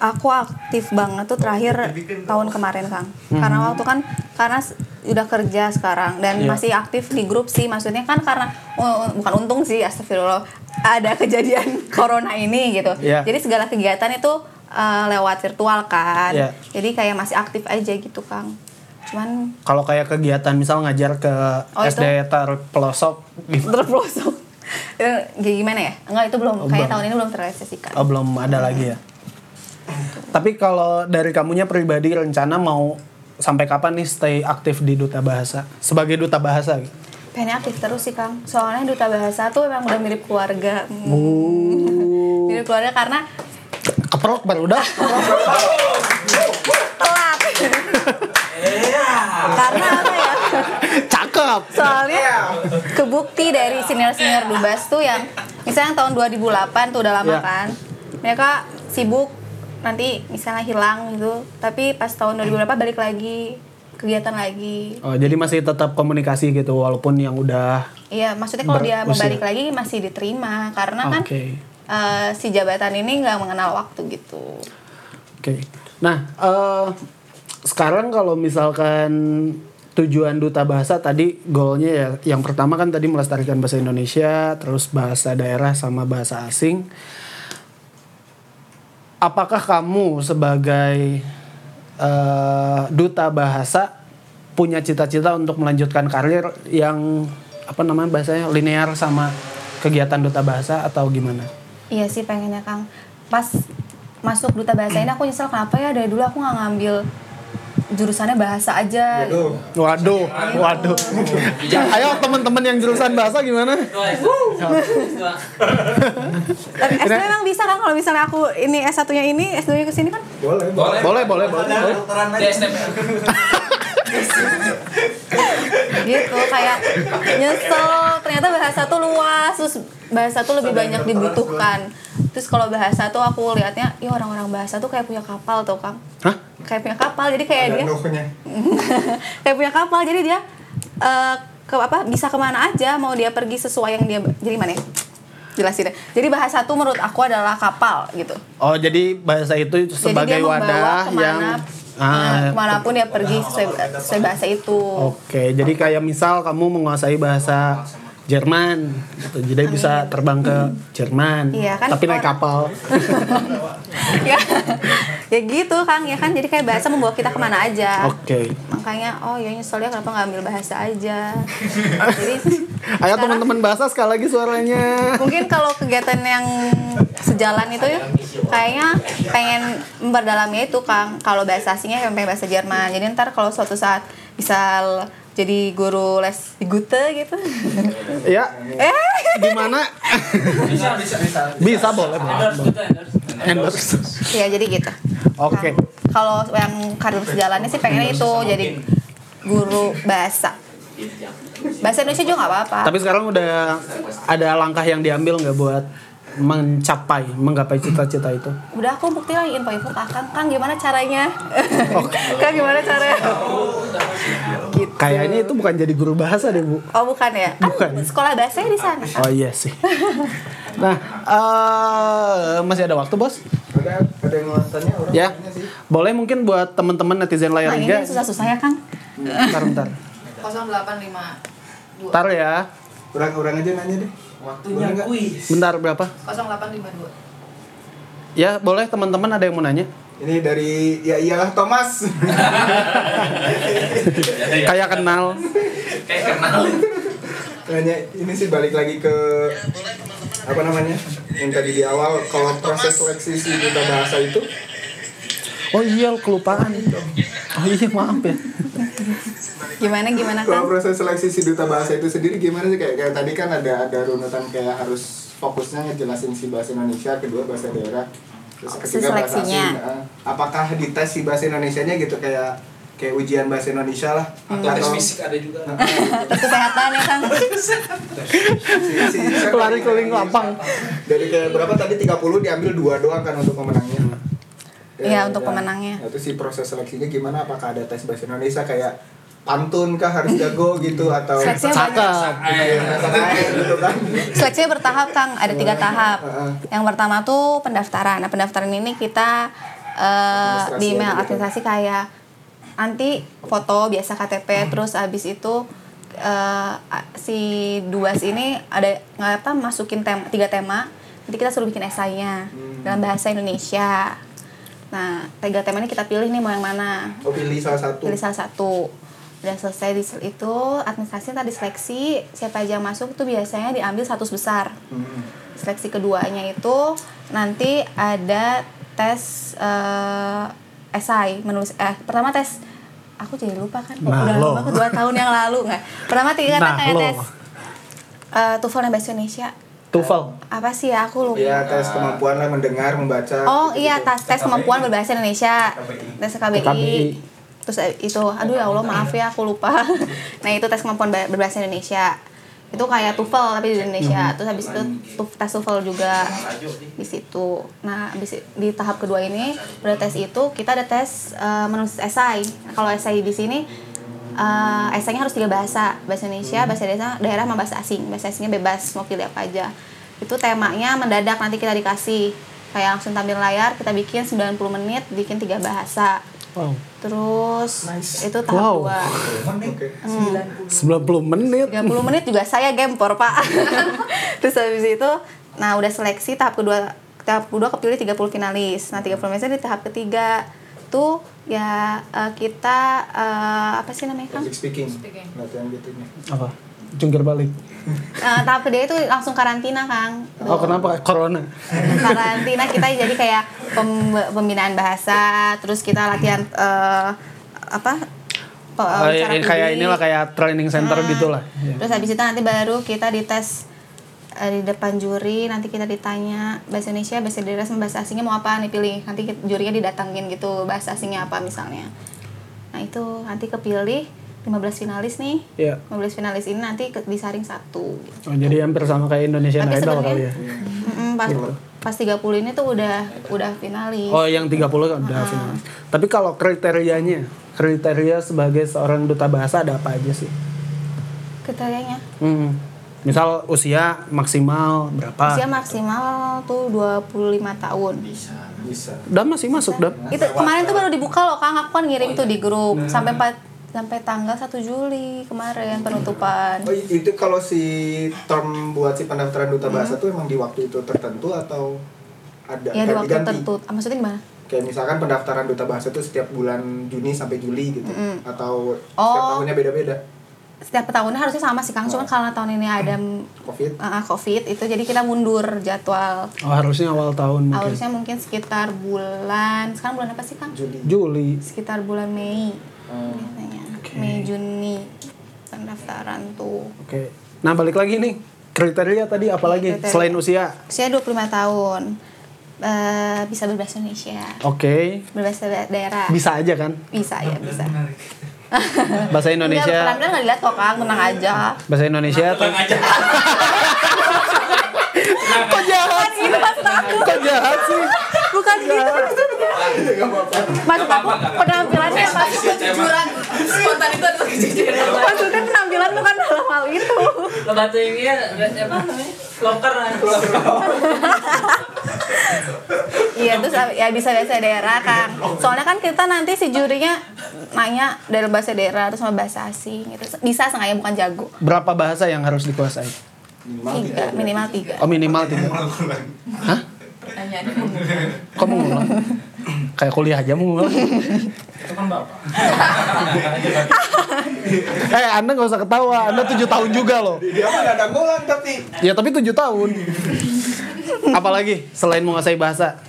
[SPEAKER 3] Aku aktif banget tuh terakhir tahun kemarin kang. Karena waktu kan karena udah kerja sekarang dan
[SPEAKER 1] Iya.
[SPEAKER 3] masih aktif di grup sih. Maksudnya kan karena oh, bukan untung sih astagfirullah ada kejadian corona ini gitu.
[SPEAKER 1] Iya.
[SPEAKER 3] Jadi segala kegiatan itu uh, lewat virtual kan.
[SPEAKER 1] Iya.
[SPEAKER 3] Jadi kayak masih aktif aja gitu kang. Cuman
[SPEAKER 1] Kalau kayak kegiatan misal ngajar ke
[SPEAKER 3] Oh?
[SPEAKER 1] SD terpelosok, gitu.
[SPEAKER 3] terpelosok. Eh, gimana ya? Enggak itu belum
[SPEAKER 1] Oh,
[SPEAKER 3] kayak tahun ini belum terrealisasikan.
[SPEAKER 1] oh, belum ada lagi ya. Tapi kalau dari kamunya pribadi rencana mau sampai kapan nih stay aktif di duta bahasa sebagai duta bahasa? Gitu?
[SPEAKER 3] Pengen aktif terus sih Kang. Soalnya duta bahasa tuh emang udah mirip keluarga. Hmm.
[SPEAKER 1] Uh,
[SPEAKER 3] Mirip keluarga karena
[SPEAKER 1] keprok baru udah.
[SPEAKER 3] telat. karena apa ya?
[SPEAKER 1] Cakep.
[SPEAKER 3] Soalnya kebukti dari senior-senior Dubas tuh yang misalnya tahun 2008 tuh udah lama
[SPEAKER 1] Iya.
[SPEAKER 3] kan. Mereka sibuk nanti misalnya hilang gitu. Tapi pas tahun 2008 balik lagi kegiatan lagi.
[SPEAKER 1] Oh, jadi masih tetap komunikasi gitu walaupun yang udah
[SPEAKER 3] Iya, maksudnya kalau dia mau balik lagi masih diterima karena kan
[SPEAKER 1] Oke.
[SPEAKER 3] eh, si jabatan ini nggak mengenal waktu gitu.
[SPEAKER 1] Oke. Nah, eh sekarang kalau misalkan tujuan duta bahasa tadi goalnya ya yang pertama kan tadi melestarikan bahasa Indonesia, terus bahasa daerah sama bahasa asing. Apakah kamu sebagai eh, duta bahasa punya cita-cita untuk melanjutkan karir yang apa namanya bahasanya linear sama kegiatan duta bahasa atau gimana?
[SPEAKER 3] Iya sih pengennya Kang. Pas masuk duta bahasa ini aku nyesel kenapa ya dari dulu aku nggak ngambil jurusannya bahasa aja.
[SPEAKER 2] Aduh.
[SPEAKER 1] Waduh, waduh. Ayo teman-teman yang jurusan bahasa gimana?
[SPEAKER 3] Tapi S2 emang bisa kan kalau misalnya aku ini S1-nya ini, S2-nya ke sini kan?
[SPEAKER 2] Boleh, boleh.
[SPEAKER 1] Boleh, boleh, boleh.
[SPEAKER 3] Gitu kayak nyesel ternyata bahasa tuh luas, terus bahasa tuh lebih banyak dibutuhkan. Terus kalau bahasa tuh aku lihatnya, ya orang-orang bahasa tuh kayak punya kapal tuh Kang.
[SPEAKER 1] Hah?
[SPEAKER 3] Kayak punya kapal, jadi kayak
[SPEAKER 2] Ada
[SPEAKER 3] dia kayak punya kapal jadi dia eh, ke apa bisa ke mana aja mau dia pergi sesuai yang dia jadi mana ya? Jelasin deh. Jadi bahasa tuh menurut aku adalah kapal gitu.
[SPEAKER 1] Oh, jadi bahasa itu sebagai
[SPEAKER 3] jadi dia membawa
[SPEAKER 1] wadah
[SPEAKER 3] ke mana
[SPEAKER 1] yang
[SPEAKER 3] nah,
[SPEAKER 1] Ah,
[SPEAKER 3] ke mana pun dia pergi sesuai, sesuai bahasa itu.
[SPEAKER 1] Oke, jadi kayak misal kamu menguasai bahasa Jerman, gitu. jadi bisa terbang ke Jerman,
[SPEAKER 3] Iya, kan
[SPEAKER 1] tapi naik kapal.
[SPEAKER 3] ya ya gitu kang. Ya kan? Jadi kayak bahasa membawa kita ke mana aja.
[SPEAKER 1] Oke.
[SPEAKER 3] makanya oh ya nyesel ya kenapa nggak ambil bahasa aja? Jadi
[SPEAKER 1] Ayo teman-teman bahasa sekali lagi suaranya.
[SPEAKER 3] mungkin kalau kegiatan yang sejalan itu ya kayaknya pengen memperdalamnya itu Kang. Kalau bahasa asingnya pengen bahasa Jerman. Jadi ntar kalau suatu saat bisa l- jadi guru les di Gute gitu.
[SPEAKER 1] Ya,
[SPEAKER 3] eh?
[SPEAKER 1] Di mana?
[SPEAKER 4] Bisa, bisa, bisa.
[SPEAKER 1] bisa boleh, boleh.
[SPEAKER 4] Endorse
[SPEAKER 1] boleh.
[SPEAKER 4] juga, endorse.
[SPEAKER 1] Endorse.
[SPEAKER 3] ya jadi gitu
[SPEAKER 1] Oke.
[SPEAKER 3] Kang. kalau yang karir sejalannya sih pengennya itu jadi guru bahasa bahasa Indonesia juga nggak apa-apa
[SPEAKER 1] Tapi sekarang udah ada langkah yang diambil nggak buat mencapai, menggapai cita-cita itu?
[SPEAKER 3] udah aku bukti lagi info-info ke Kang Kang gimana caranya Kang gimana caranya gitu
[SPEAKER 1] Kayaknya itu bukan jadi guru bahasa deh, Bu.
[SPEAKER 3] Oh bukan ya? Kan
[SPEAKER 1] Bukan.
[SPEAKER 3] sekolah bahasanya di sana.
[SPEAKER 1] Oh iya sih. Nah, eh masih ada waktu, Bos?
[SPEAKER 2] Ada ada yang mau tanya orang
[SPEAKER 1] Ya.
[SPEAKER 2] sih.
[SPEAKER 1] Boleh mungkin buat teman-teman netizen layar
[SPEAKER 3] Nah ini
[SPEAKER 1] liga.
[SPEAKER 3] yang susah-susah ya Kang.
[SPEAKER 1] Bentar, bentar.
[SPEAKER 5] 0852
[SPEAKER 1] Bentar ya.
[SPEAKER 2] Orang-orang aja nanya deh.
[SPEAKER 4] Waktunya kuis.
[SPEAKER 1] Bentar berapa?
[SPEAKER 3] 0852.
[SPEAKER 1] Ya boleh teman-teman ada yang mau nanya?
[SPEAKER 2] Ini dari ya iyalah Thomas.
[SPEAKER 1] Kayak kenal.
[SPEAKER 4] Kayak kenal.
[SPEAKER 2] Nanya ini sih balik lagi ke apa namanya yang tadi di awal kalau proses seleksi si duta bahasa itu
[SPEAKER 1] Oh iya kelupaan. Oh iya maaf ya.
[SPEAKER 3] Gimana gimana
[SPEAKER 2] kalau
[SPEAKER 3] kan?
[SPEAKER 2] proses seleksi si duta bahasa itu sendiri gimana sih kayak, kayak tadi kan ada ada runutan kayak harus fokusnya ngejelasin si bahasa Indonesia kedua bahasa daerah terus
[SPEAKER 3] Si
[SPEAKER 2] ketiga bahasa
[SPEAKER 3] seleksinya.
[SPEAKER 2] asing apakah di tes si bahasa Indonesianya gitu kayak kayak ujian bahasa Indonesia lah
[SPEAKER 4] Atau tes fisik ada juga.
[SPEAKER 3] Tes kesehatan ya kan?
[SPEAKER 2] si, si,
[SPEAKER 1] Lari keliling lapang.
[SPEAKER 2] dari kayak berapa tadi 30 diambil dua doang kan untuk pemenangnya
[SPEAKER 3] Iya, untuk pemenangnya.
[SPEAKER 2] Nah, itu si proses seleksinya gimana apakah ada tes bahasa Indonesia kayak pantun kah harus jago gitu atau
[SPEAKER 3] Seleksinya.
[SPEAKER 2] Iya, bahasa air gitu kan
[SPEAKER 3] Seleksinya bertahap Kang, ada tiga tahap. Yang pertama tuh pendaftaran. Nah pendaftaran ini kita eh, di email
[SPEAKER 2] gitu.
[SPEAKER 3] administrasi kayak nanti foto biasa KTP, terus habis itu eh, si duas ini ada nggak apa masukin tema tiga tema. Nanti kita suruh bikin esainya dalam bahasa Indonesia. Nah tiga tema ini kita pilih nih mau yang mana
[SPEAKER 2] oh pilih salah satu
[SPEAKER 3] pilih salah satu udah selesai di itu administrasi tadi seleksi siapa aja yang masuk tuh biasanya diambil satu besar
[SPEAKER 2] Hmm.
[SPEAKER 3] seleksi keduanya itu nanti ada tes eh esai menulis eh pertama tes aku jadi lupa kan
[SPEAKER 1] Nah,
[SPEAKER 3] udah lama kedua tahun yang lalu nggak pertama tiga kan
[SPEAKER 1] Nah,
[SPEAKER 3] kayak
[SPEAKER 1] lo.
[SPEAKER 3] tes eh TOEFL dan bahasa Indonesia
[SPEAKER 1] Tufel.
[SPEAKER 3] apa sih ya aku lupa
[SPEAKER 2] ya tes kemampuan lah mendengar membaca
[SPEAKER 3] Oh
[SPEAKER 2] gitu-gitu.
[SPEAKER 3] iya tes tes kemampuan berbahasa Indonesia tes KBI.
[SPEAKER 1] KBI.
[SPEAKER 3] Terus eh, itu aduh ya Allah maaf ya aku lupa. nah itu tes kemampuan ber- berbahasa Indonesia. Itu kayak TOEFL tapi di Indonesia. Terus habis itu tu- tes TOEFL juga di situ. Nah habis di tahap kedua ini pada tes itu kita ada tes eh, menulis esai. Nah, kalau esai di sini eh esainya harus tiga bahasa. Bahasa Indonesia bahasa daerah daerah sama bahasa asing. Bahasa asingnya bebas mau pilih apa aja. Itu temanya mendadak nanti kita dikasih. Kayak langsung tampil layar kita bikin 90 menit bikin tiga bahasa
[SPEAKER 1] Wow.
[SPEAKER 3] terus
[SPEAKER 2] Nice.
[SPEAKER 3] itu tahap
[SPEAKER 1] Wow.
[SPEAKER 3] dua
[SPEAKER 2] Oke.
[SPEAKER 1] 90 menit.
[SPEAKER 3] 30 menit juga saya gempor pak terus habis itu nah udah seleksi tahap kedua tahap kedua kepilih 30 finalis nah 30 finalis di tahap ketiga tuh ya eh, kita eh, apa sih namanya kang
[SPEAKER 2] Public speaking latihan gitu nih
[SPEAKER 1] Apa? Jungkir balik.
[SPEAKER 3] Eh, tahap kedua itu langsung karantina kang
[SPEAKER 1] Oh kenapa? Corona.
[SPEAKER 3] karantina kita jadi kayak pem- pembinaan bahasa terus kita latihan eh, apa pe-
[SPEAKER 1] Oh, ya, kayak
[SPEAKER 3] publik.
[SPEAKER 1] inilah kayak training center
[SPEAKER 3] Nah,
[SPEAKER 1] gitu lah. Ya.
[SPEAKER 3] Terus habis itu nanti baru kita dites eh, di depan juri, nanti kita ditanya bahasa Indonesia, bahasa daerah sama bahasa asingnya mau apa nih pilih. Nanti jurinya didatangin gitu, bahasa asingnya apa misalnya. Nah, itu nanti kepilih 15 finalis nih.
[SPEAKER 1] Iya.
[SPEAKER 3] 15 finalis ini nanti ke- disaring satu gitu.
[SPEAKER 1] Oh, jadi hampir sama kayak Indonesian
[SPEAKER 3] Tapi
[SPEAKER 1] Idol kali ya.
[SPEAKER 3] mm-mm, pas pas 30 ini tuh udah udah finalis.
[SPEAKER 1] Oh, yang 30 kan udah final. Tapi kalau kriterianya, kriteria sebagai seorang duta bahasa ada apa aja sih?
[SPEAKER 3] Kriterianya
[SPEAKER 1] Hmm. Misal usia maksimal berapa?
[SPEAKER 3] usia maksimal tuh 25 tahun.
[SPEAKER 2] bisa
[SPEAKER 1] Dan masih masuk, Dan.
[SPEAKER 3] itu kemarin tuh baru dibuka loh kang aku kan ngirim tuh di grup sampai empat sampai tanggal 1 Juli kemarin penutupan.
[SPEAKER 2] Oh itu kalau si term buat si pendaftaran duta bahasa tuh emang di waktu itu tertentu atau ada?
[SPEAKER 3] Ya di waktu
[SPEAKER 2] ganti-ganti?
[SPEAKER 3] tertentu Ah, maksudnya gimana?
[SPEAKER 2] Kayak misalkan pendaftaran duta bahasa tuh setiap bulan Juni sampai Juli gitu. Atau setiap
[SPEAKER 3] Oh.
[SPEAKER 2] tahunnya beda-beda?
[SPEAKER 3] Setiap tahunnya harusnya sama sih kang. Cuman karena tahun ini ada
[SPEAKER 2] covid?
[SPEAKER 3] Uh, covid itu jadi kita mundur jadwal.
[SPEAKER 1] Oh, harusnya awal tahun mungkin.
[SPEAKER 3] harusnya mungkin sekitar bulan sekarang bulan apa sih kang?
[SPEAKER 2] Juli.
[SPEAKER 1] Juli.
[SPEAKER 3] sekitar bulan Mei.
[SPEAKER 2] Hmm.
[SPEAKER 3] biasanya Mei Juni pendaftaran tuh
[SPEAKER 1] Oke. Nah, balik lagi nih. Kriteria tadi apa lagi
[SPEAKER 3] Kriteria.
[SPEAKER 1] selain usia?
[SPEAKER 3] usia 25 tahun Eh, bisa berbahasa Indonesia
[SPEAKER 1] Oke.
[SPEAKER 3] berbahasa da- daerah
[SPEAKER 1] Bisa aja kan?
[SPEAKER 3] bisa ya bisa
[SPEAKER 1] Bahasa
[SPEAKER 3] Indonesia.
[SPEAKER 1] Indonesia.
[SPEAKER 3] penampilan nggak dilihat kok kang tenang aja
[SPEAKER 1] Bahasa Indonesia tuh. Kok jahat sih? Kok jahat sih?
[SPEAKER 3] Bukan gitu maksud aku penampilannya maksud
[SPEAKER 4] Kejujuran.
[SPEAKER 3] spontan itu adalah kejujuran maksudnya penampilan bukan dalam hal itu
[SPEAKER 4] Lo batu ini ya, apa namanya? Loker.
[SPEAKER 3] iya terus ya bisa bahasa daerah kan soalnya kan kita nanti si jurinya nanya dari bahasa daerah terus sama bahasa asing gitu bisa sengaja bukan jago
[SPEAKER 1] Berapa bahasa yang harus dikuasai?
[SPEAKER 2] Minimal
[SPEAKER 3] tiga
[SPEAKER 2] tiga.
[SPEAKER 3] minimal tiga
[SPEAKER 1] Oh minimal tiga. Hah?
[SPEAKER 3] Pertanyaannya
[SPEAKER 1] Kok mau ngulang? Kayak kuliah aja mau ngulang.
[SPEAKER 4] Itu kan bapak.
[SPEAKER 1] Eh Anda nggak usah ketawa. Anda tujuh tahun juga loh.
[SPEAKER 2] Dia mah ada ngulang tapi.
[SPEAKER 1] Ya tapi tujuh tahun. Apalagi selain menguasai bahasa,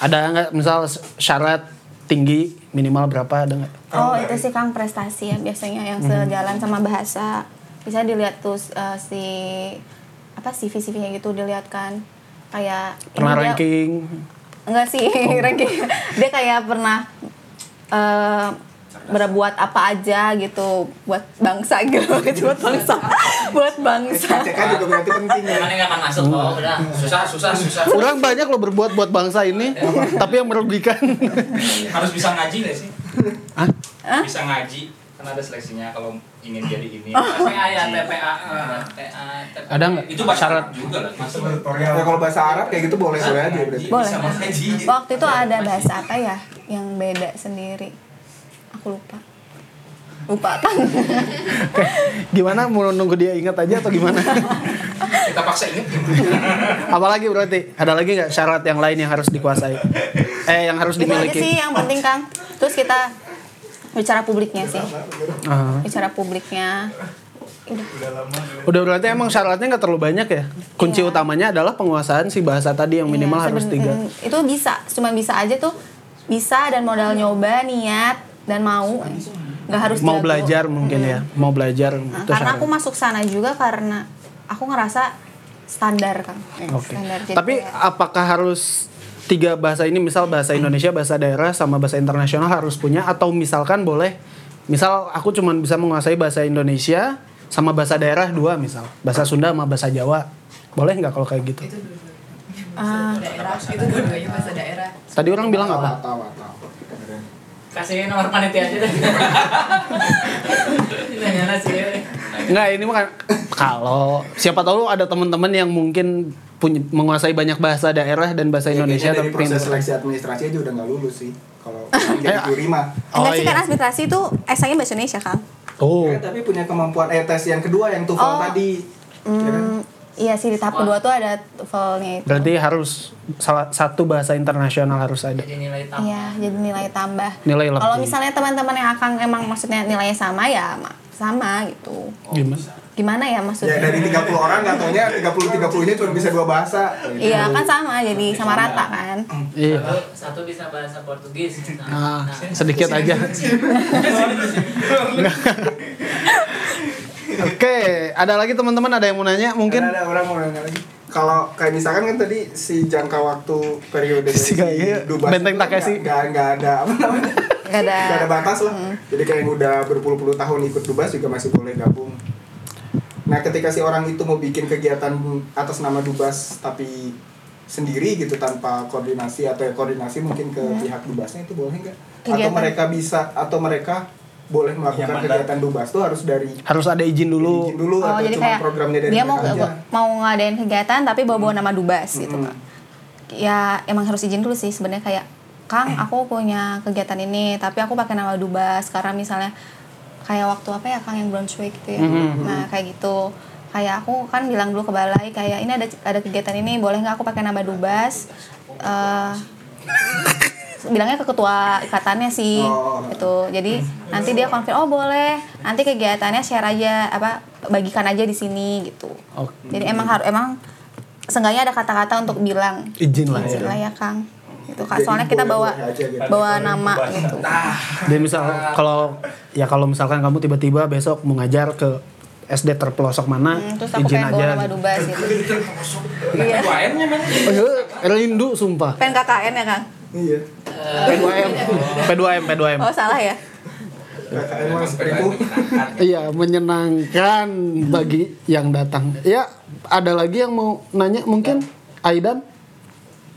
[SPEAKER 1] ada nggak misal syarat tinggi minimal berapa ada nggak?
[SPEAKER 3] oh itu sih kang prestasi ya biasanya yang sejalan sama bahasa bisa dilihat tuh eh, si apa CV CV nya gitu dilihat kan kayak
[SPEAKER 1] Pernah
[SPEAKER 3] ini dia-
[SPEAKER 1] ranking?
[SPEAKER 3] enggak sih ranking dia kayak pernah eh, berbuat apa aja gitu buat bangsa gitu buat bangsa buat bangsa
[SPEAKER 2] CK juga berarti penting ya.
[SPEAKER 4] Mana nggak akan masuk kok, udah. Susah, susah, susah.
[SPEAKER 1] Kurang banyak loh berbuat buat bangsa ini, tapi yang merugikan.
[SPEAKER 5] harus bisa ngaji gak sih?
[SPEAKER 1] Hah?
[SPEAKER 5] Bisa ngaji kan ada seleksinya kalau ingin jadi ini.
[SPEAKER 4] TPA ya, TPA. TPA.
[SPEAKER 1] Ada nggak
[SPEAKER 5] Itu bahasa? Arab juga lah.
[SPEAKER 2] Ya kalau bahasa Arab kayak gitu boleh boleh aja berarti.
[SPEAKER 3] boleh waktu itu ada bahasa apa ya yang beda sendiri aku lupa lupa kan
[SPEAKER 1] Gimana mau nunggu dia ingat aja atau gimana?
[SPEAKER 5] Kita paksa ingat?
[SPEAKER 1] Apalagi berarti ada lagi nggak syarat yang lain yang harus dikuasai? Eh yang harus
[SPEAKER 3] itu aja
[SPEAKER 1] dimiliki?
[SPEAKER 3] sih yang penting kang terus kita bicara publiknya sih
[SPEAKER 1] Ah.
[SPEAKER 3] bicara publiknya udah
[SPEAKER 1] Udah berarti emang syaratnya nggak terlalu banyak ya? Kunci
[SPEAKER 3] Iya.
[SPEAKER 1] utamanya adalah penguasaan si bahasa tadi yang minimal
[SPEAKER 3] Iya,
[SPEAKER 1] harus tiga.
[SPEAKER 3] mm, itu bisa cuma bisa aja tuh bisa dan modal nyoba niat dan mau nggak harus
[SPEAKER 1] Mau
[SPEAKER 3] jago.
[SPEAKER 1] belajar mungkin ya, mau belajar
[SPEAKER 3] Nah, karena
[SPEAKER 1] syarat.
[SPEAKER 3] aku masuk sana juga karena aku ngerasa standar kan
[SPEAKER 1] Oke.
[SPEAKER 3] standar jadi
[SPEAKER 1] Tapi
[SPEAKER 3] kayak-
[SPEAKER 1] apakah harus tiga bahasa ini misal bahasa Indonesia, bahasa daerah sama bahasa internasional harus punya atau misalkan boleh misal aku cuma bisa menguasai bahasa Indonesia sama bahasa daerah dua misal bahasa Sunda sama bahasa Jawa boleh nggak kalau kayak gitu?
[SPEAKER 3] Ah,
[SPEAKER 6] daerah itu dua-duanya bahasa daerah
[SPEAKER 1] Tadi orang bilang apa?
[SPEAKER 4] Kasih nomor panitia aja deh. Nanya sih.
[SPEAKER 1] Nggak ini mah kan- kalau siapa tahu ada teman-teman yang mungkin punya menguasai banyak bahasa daerah dan bahasa Indonesia
[SPEAKER 2] dari
[SPEAKER 1] tapi
[SPEAKER 2] proses seleksi administrasi aja udah nggak lulus sih. Kalau jadi juri mah.
[SPEAKER 3] enggak
[SPEAKER 1] Oh,
[SPEAKER 3] sih
[SPEAKER 1] iya.
[SPEAKER 3] kan administrasi itu esainya bahasa Indonesia kan
[SPEAKER 1] Oh,
[SPEAKER 2] Eh, tapi punya kemampuan eh tes yang kedua yang TOEFL
[SPEAKER 3] Oh.
[SPEAKER 2] tadi. Ya kan?
[SPEAKER 3] Hmm, iya sih di tahap kedua tuh ada TOEFL-nya itu
[SPEAKER 1] berarti harus salah satu bahasa internasional harus ada.
[SPEAKER 4] Jadi nilai tambah.
[SPEAKER 3] Iya, jadi nilai tambah.
[SPEAKER 1] Nilai.
[SPEAKER 3] Kalau misalnya teman-teman yang akan emang maksudnya nilainya sama ya ma- sama gitu.
[SPEAKER 1] Gimana?
[SPEAKER 3] Gimana ya
[SPEAKER 2] Ya
[SPEAKER 3] maksudnya?
[SPEAKER 2] dari 30 orang nggak taunya 30 30 nya cuma bisa dua bahasa.
[SPEAKER 3] Iya kan sama jadi sama rata kan.
[SPEAKER 1] Iya.
[SPEAKER 4] Satu, satu bisa bahasa Portugis.
[SPEAKER 1] Ah,
[SPEAKER 4] Nah,
[SPEAKER 1] sedikit aja. Oke, ada lagi teman-teman ada yang mau nanya mungkin?
[SPEAKER 2] Ada, ada orang mau nanya lagi. Kalau kayak misalkan kan tadi si jangka waktu periode
[SPEAKER 1] Si kayak Benteng Takeshi.
[SPEAKER 2] Nggak nggak ada apa namanya.
[SPEAKER 3] Gak ada.
[SPEAKER 2] Nggak ada batas lah. Jadi kayak yang udah berpuluh-puluh tahun ikut Dubas juga masih boleh gabung. Nah, ketika si orang itu mau bikin kegiatan atas nama Dubas tapi sendiri gitu tanpa koordinasi atau ya koordinasi mungkin ke pihak Dubasnya itu boleh nggak? Atau mereka bisa atau mereka boleh melakukan
[SPEAKER 5] Yang mandat.
[SPEAKER 2] kegiatan Dubas tuh harus dari
[SPEAKER 1] Harus ada izin dulu.
[SPEAKER 2] izin dulu
[SPEAKER 3] Oh
[SPEAKER 2] atau
[SPEAKER 3] jadi
[SPEAKER 2] cuma
[SPEAKER 3] kayak
[SPEAKER 2] programnya dari
[SPEAKER 3] dia mau
[SPEAKER 2] aja?
[SPEAKER 3] mau ngadain kegiatan tapi bawa-bawa nama Dubas gitu kan. Ya emang harus izin dulu sih sebenarnya kayak Kang aku punya kegiatan ini tapi aku pakai nama Dubas karena misalnya kayak waktu apa ya Kang yang Brunswick gitu ya. Nah kayak gitu kayak aku kan bilang dulu ke balai kayak ini ada ada kegiatan ini boleh nggak aku pakai nama Dubas Eh, bilangnya ke ketua ikatannya sih
[SPEAKER 2] Oh.
[SPEAKER 3] itu jadi nanti dia konfirm oh boleh nanti kegiatannya share aja apa bagikan aja di sini gitu
[SPEAKER 1] Oke.
[SPEAKER 3] jadi emang harus emang seenggaknya ada kata-kata untuk bilang
[SPEAKER 1] Izin lah
[SPEAKER 3] izin
[SPEAKER 1] ya.
[SPEAKER 3] lah ya kang gitu kan
[SPEAKER 2] Jadi
[SPEAKER 3] soalnya kita bawa
[SPEAKER 2] aja gitu.
[SPEAKER 3] bawa nama gitu
[SPEAKER 1] Dan misal kalau ya kalau misalkan kamu tiba-tiba besok mau ngajar ke SD terpelosok mana,
[SPEAKER 3] Hmm, terus aku
[SPEAKER 1] izin
[SPEAKER 3] pengen bawa
[SPEAKER 1] aja.
[SPEAKER 3] nama Dubas gitu iya
[SPEAKER 1] iya, rindu sumpah.
[SPEAKER 3] pengen KKN ya kang
[SPEAKER 2] Iya.
[SPEAKER 1] P2M, P2M, P2M.
[SPEAKER 3] oh salah ya
[SPEAKER 2] itu
[SPEAKER 1] Iya, menyenangkan bagi yang datang. Ya, ada lagi yang mau nanya mungkin Aidan?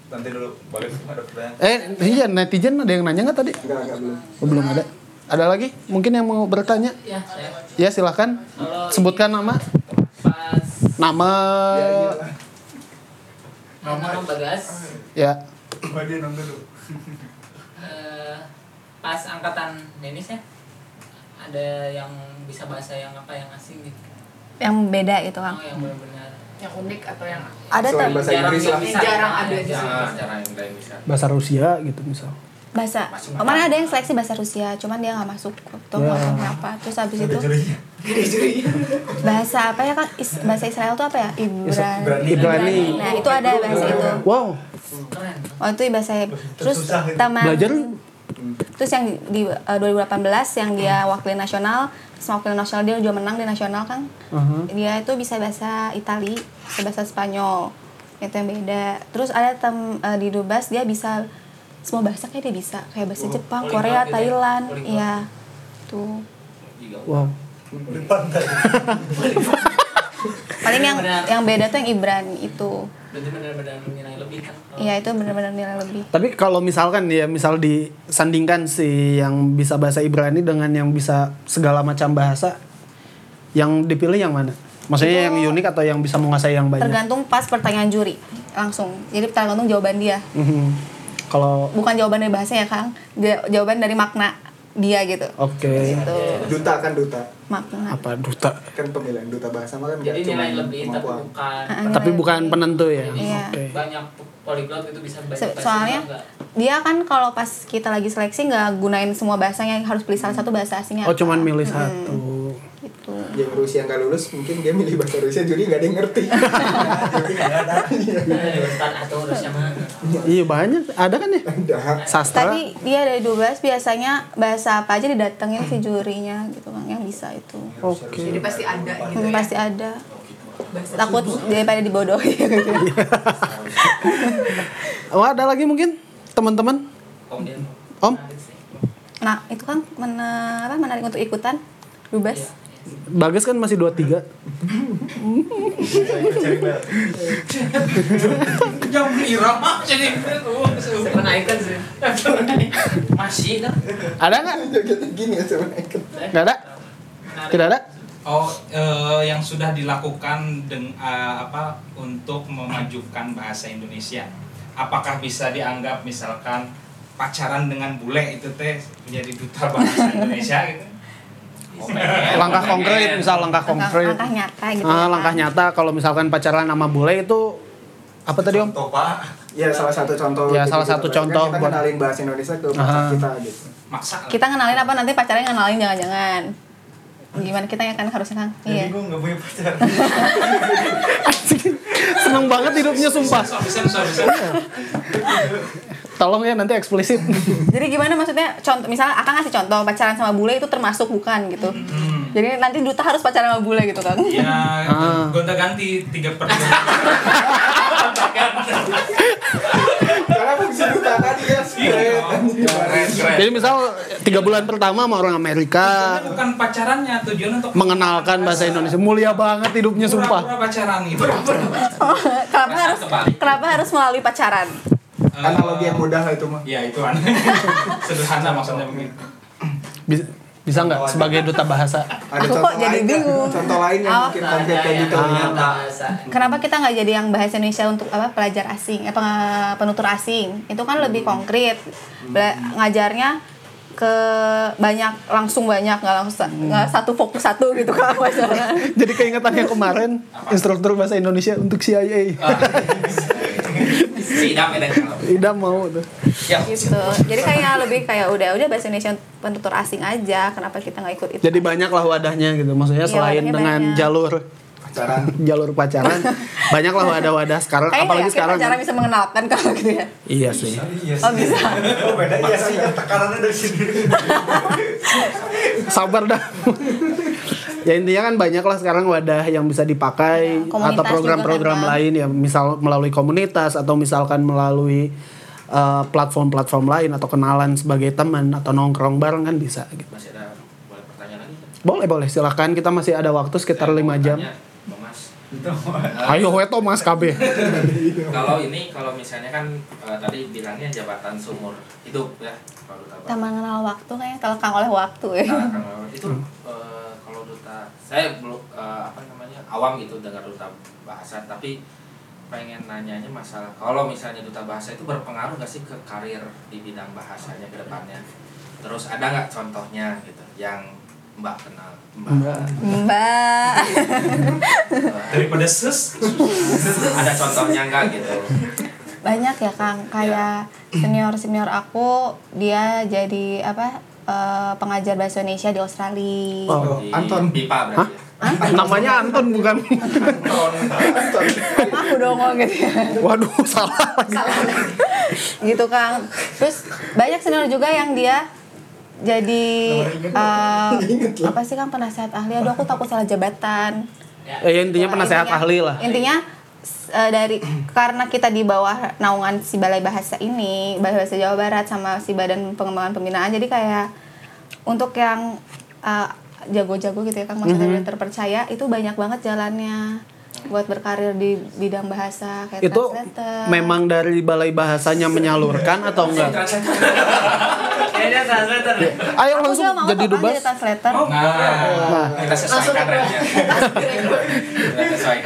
[SPEAKER 5] Nanti dulu balik ada pertanyaan.
[SPEAKER 1] Eh, iya netizen ada yang nanya nggak tadi?
[SPEAKER 2] enggak enggak belum.
[SPEAKER 1] Oh, belum ada. Ada lagi? Mungkin yang mau bertanya?
[SPEAKER 4] Ya, saya.
[SPEAKER 1] Ya, silahkan.
[SPEAKER 4] Kalau
[SPEAKER 1] Sebutkan nama.
[SPEAKER 4] pas
[SPEAKER 1] Nama.
[SPEAKER 2] Ya, iya.
[SPEAKER 4] nama Bagas
[SPEAKER 1] Ya.
[SPEAKER 2] Oh, dia nonton dulu.
[SPEAKER 4] eh, pas angkatan Denis ya ada yang bisa bahasa yang apa yang asing gitu
[SPEAKER 3] yang beda gitu kang
[SPEAKER 4] oh yang benar-benar
[SPEAKER 6] Yang unik atau yang
[SPEAKER 3] ada tem
[SPEAKER 2] bahasa Inggris lah.
[SPEAKER 6] Yang jarang ada di situ.
[SPEAKER 5] jarang yang lain bisa.
[SPEAKER 1] bahasa Rusia gitu misal.
[SPEAKER 3] Bahasa kemarin ada yang seleksi bahasa Rusia cuman dia nggak masuk tuh
[SPEAKER 1] Ya.
[SPEAKER 3] nggak kenapa terus habis itu bahasa apa ya kan Is- bahasa Israel tuh apa ya? Ibrani.
[SPEAKER 1] Ibrani.
[SPEAKER 3] nah itu ada bahasa itu.
[SPEAKER 1] Wow.
[SPEAKER 3] Oh itu bahasa terus taman
[SPEAKER 1] belajar
[SPEAKER 3] terus yang di eh, 2018 yang dia wakilin nasional terus wakil nasional dia juga menang di nasional kan
[SPEAKER 1] Aha.
[SPEAKER 3] dia itu bisa bahasa Itali bisa bahasa Spanyol. Itu yang beda. Terus ada tem eh, di Dubas dia bisa semua bahasa kayak dia bisa. Kayak bahasa
[SPEAKER 5] Oh,
[SPEAKER 3] Jepang Korea
[SPEAKER 5] ya?
[SPEAKER 3] Thailand iya. tuh.
[SPEAKER 1] Wow.
[SPEAKER 3] Paling yang yang beda tuh yang Ibrani itu
[SPEAKER 4] Berarti benar-benar nilai lebih kan.
[SPEAKER 3] Iya itu benar-benar nilai lebih.
[SPEAKER 1] Tapi kalau misalkan ya misal disandingkan si yang bisa bahasa Ibrani dengan yang bisa segala macam bahasa yang dipilih yang mana? Maksudnya yang unik atau yang bisa menguasai yang banyak?
[SPEAKER 3] tergantung pas pertanyaan juri langsung. Jadi tergantung jawaban dia.
[SPEAKER 1] Mhm. kalau
[SPEAKER 3] bukan jawaban dari bahasanya kang. Dia jawaban dari makna dia gitu
[SPEAKER 1] oke
[SPEAKER 3] gitu
[SPEAKER 2] Duta kan duta.
[SPEAKER 3] makna
[SPEAKER 1] apa duta
[SPEAKER 2] Kan pemilihan duta bahasa mah kan
[SPEAKER 4] Jadi
[SPEAKER 2] cuma
[SPEAKER 4] nilai lebih tapi
[SPEAKER 2] kemampuan.
[SPEAKER 4] bukan
[SPEAKER 3] Ah,
[SPEAKER 1] tapi bukan penentu ya
[SPEAKER 3] Iya.
[SPEAKER 1] oke
[SPEAKER 4] banyak poliglot itu bisa banyak bahasa
[SPEAKER 3] soalnya
[SPEAKER 4] enggak.
[SPEAKER 3] dia kan kalau pas kita lagi seleksi nggak gunain semua bahasanya harus pilih salah satu bahasa asingnya
[SPEAKER 1] oh
[SPEAKER 3] apa.
[SPEAKER 1] cuman milih
[SPEAKER 3] Hmm,
[SPEAKER 1] satu
[SPEAKER 3] gitu
[SPEAKER 2] Yang Rusia nggak lulus mungkin dia milih bahasa Rusia jadi nggak ada yang ngerti. Jadi nggak ada.
[SPEAKER 4] Atau Rusia mah.
[SPEAKER 1] Iya banyak. Ada kan ya?
[SPEAKER 2] Ada.
[SPEAKER 1] sastra?
[SPEAKER 3] Tadi dia dari 12 biasanya bahasa apa aja didatengin si jurinya gitu kan yang bisa itu.
[SPEAKER 1] Oke.
[SPEAKER 6] Jadi pasti ada gitu
[SPEAKER 3] Hmm,
[SPEAKER 6] ya.
[SPEAKER 3] pasti ada.
[SPEAKER 6] Bahasa
[SPEAKER 3] takut daripada dibodohi gitu.
[SPEAKER 1] oh ada lagi mungkin? Teman-teman?
[SPEAKER 5] Om dia.
[SPEAKER 1] om?
[SPEAKER 3] Nah itu kan menarik untuk ikutan? Dubas
[SPEAKER 1] bagus kan masih dua tiga
[SPEAKER 5] Jam irama jadi
[SPEAKER 4] Menaikkan sih. Masih kan?
[SPEAKER 1] ada nggak
[SPEAKER 2] Jogetnya gini ya
[SPEAKER 1] nggak ada tidak ada
[SPEAKER 7] Oh, eh, yang sudah dilakukan dengan apa untuk memajukan bahasa Indonesia. Apakah bisa dianggap misalkan pacaran dengan bule itu teh menjadi duta bahasa Indonesia gitu?
[SPEAKER 1] Langkah konkret misal langkah
[SPEAKER 3] langkah,
[SPEAKER 1] konkret
[SPEAKER 3] langkah nyata gitu
[SPEAKER 1] Ah,
[SPEAKER 3] ya kan.
[SPEAKER 1] langkah nyata kalau misalkan pacaran sama bule itu apa tadi om
[SPEAKER 2] Ya salah satu contoh.
[SPEAKER 1] Ya,
[SPEAKER 2] gitu
[SPEAKER 1] salah
[SPEAKER 2] gitu.
[SPEAKER 1] satu
[SPEAKER 2] Kan
[SPEAKER 1] contoh
[SPEAKER 2] Kita
[SPEAKER 1] buat-
[SPEAKER 2] kenalin bahasa Indonesia ke pacar kita gitu.
[SPEAKER 7] Maksa.
[SPEAKER 3] kita ngenalin apa nanti pacarnya ngenalin jangan-jangan gimana kita ya kan harusnya kan iya
[SPEAKER 2] nggak punya pacar.
[SPEAKER 1] seneng banget hidupnya sumpah
[SPEAKER 7] Bisa, bisa, bisa.
[SPEAKER 1] Tolong ya nanti eksplisit
[SPEAKER 3] jadi gimana maksudnya contoh misalnya akan ngasih contoh pacaran sama bule itu termasuk bukan gitu jadi nanti duta harus pacaran sama bule gitu kan
[SPEAKER 7] Ya,
[SPEAKER 1] Ah.
[SPEAKER 7] gonta ganti tiga per
[SPEAKER 2] ya.
[SPEAKER 7] Iya.
[SPEAKER 1] Jadi misal tiga bulan pertama sama orang Amerika
[SPEAKER 7] Tujuannya bukan pacarannya, tujuan untuk
[SPEAKER 1] mengenalkan bahasa Indonesia mulia banget hidupnya sumpah
[SPEAKER 7] Pura-pura pacaran gitu.
[SPEAKER 3] kenapa harus kenapa harus melalui pacaran
[SPEAKER 2] Analogi yang mudah lah itu mah.
[SPEAKER 7] Ya itu kan. Sederhana maksudnya mungkin.
[SPEAKER 1] bisa, bisa nggak sebagai duta bahasa
[SPEAKER 2] Ada
[SPEAKER 3] Aku kok jadi bingung.
[SPEAKER 2] Contoh lain yang
[SPEAKER 3] Oh.
[SPEAKER 2] mungkin konkret kayak gitu.
[SPEAKER 1] Ah.
[SPEAKER 4] bahasa.
[SPEAKER 3] kenapa kita nggak jadi yang bahasa Indonesia untuk apa pelajar asing eh penutur asing itu kan lebih konkret Bela- ngajarnya ke banyak langsung banyak nggak langsung nggak satu fokus satu gitu kan
[SPEAKER 1] jadi keingetan yang kemarin instruktur bahasa Indonesia untuk CIA
[SPEAKER 5] Si Idam ya
[SPEAKER 1] mau tuh.
[SPEAKER 5] Ya.
[SPEAKER 3] gitu. Jadi kayak lebih kayak udah udah bahasa Indonesia penutur asing aja. Kenapa kita nggak ikut itu?
[SPEAKER 1] Jadi banyak lah wadahnya gitu. Maksudnya
[SPEAKER 3] Iya,
[SPEAKER 1] selain dengan
[SPEAKER 3] banyak.
[SPEAKER 1] jalur.
[SPEAKER 2] Pacaran.
[SPEAKER 1] jalur pacaran. Banyak lah wadah-wadah sekarang.
[SPEAKER 3] Kayaknya
[SPEAKER 1] apalagi sekarang.
[SPEAKER 3] pacaran bisa mengenalkan kalau gitu ya?
[SPEAKER 1] Iya sih.
[SPEAKER 3] Oh bisa.
[SPEAKER 2] Beda. Iya sih. Tekanannya dari sini.
[SPEAKER 1] sabar dah ya intinya kan banyak lah sekarang wadah yang bisa dipakai
[SPEAKER 3] Ya,
[SPEAKER 1] atau program-program
[SPEAKER 3] kan,
[SPEAKER 1] lain ya misal melalui komunitas atau misalkan melalui uh, platform-platform lain atau kenalan sebagai teman atau nongkrong bareng kan bisa gitu.
[SPEAKER 5] Masih ada boleh pertanyaan lagi?
[SPEAKER 1] boleh boleh. Silahkan kita masih ada waktu sekitar lima jam.
[SPEAKER 5] tanya, Bang Mas.
[SPEAKER 1] ayo weto mas KB
[SPEAKER 5] Kalau ini kalau misalnya kan eh, tadi bilangnya jabatan seumur hidup ya
[SPEAKER 3] tak mengenal waktu kayaknya terlekang oleh waktu ya.
[SPEAKER 5] Nah, itu eh, kalau duta saya belum eh, apa namanya awam gitu dengar duta bahasa tapi pengen nanyanya masalah kalau misalnya duta bahasa itu berpengaruh nggak sih ke karir di bidang bahasanya ke depannya terus ada nggak contohnya gitu yang Mbak kenal.
[SPEAKER 1] Mbak.
[SPEAKER 3] Mbak.
[SPEAKER 7] Daripada sus.
[SPEAKER 5] Ada contohnya nggak gitu?
[SPEAKER 3] banyak ya kang kayak senior senior aku dia jadi apa eh, pengajar bahasa Indonesia di Australia
[SPEAKER 1] Oh.
[SPEAKER 5] Di
[SPEAKER 2] Anton.
[SPEAKER 5] Pipa berarti. ya?
[SPEAKER 1] Namanya Anton bukan?
[SPEAKER 3] aku dong gitu ya
[SPEAKER 1] Waduh, salah lagi.
[SPEAKER 3] gitu kang terus banyak senior juga yang dia jadi eh, apa sih kang penasehat ahli aduh aku takut salah jabatan
[SPEAKER 1] Eh, intinya penasehat
[SPEAKER 3] Intinya-
[SPEAKER 1] ahli lah.
[SPEAKER 3] intinya eh, dari karena kita di bawah naungan si balai bahasa ini balai bahasa Jawa Barat sama si badan pengembangan pembinaan jadi kayak untuk yang eh, jago-jago gitu ya kang maksudnya
[SPEAKER 1] Mhm.
[SPEAKER 3] udah terpercaya itu banyak banget jalannya buat berkarir di bidang bahasa kayak
[SPEAKER 1] Itu
[SPEAKER 3] translator.
[SPEAKER 1] memang dari balai bahasanya menyalurkan atau enggak?
[SPEAKER 4] Kayaknya translator. deh.
[SPEAKER 1] Ayo langsung jadi dubas.
[SPEAKER 3] jadi translator
[SPEAKER 7] Nah,
[SPEAKER 5] Kita sesuaikan remnya.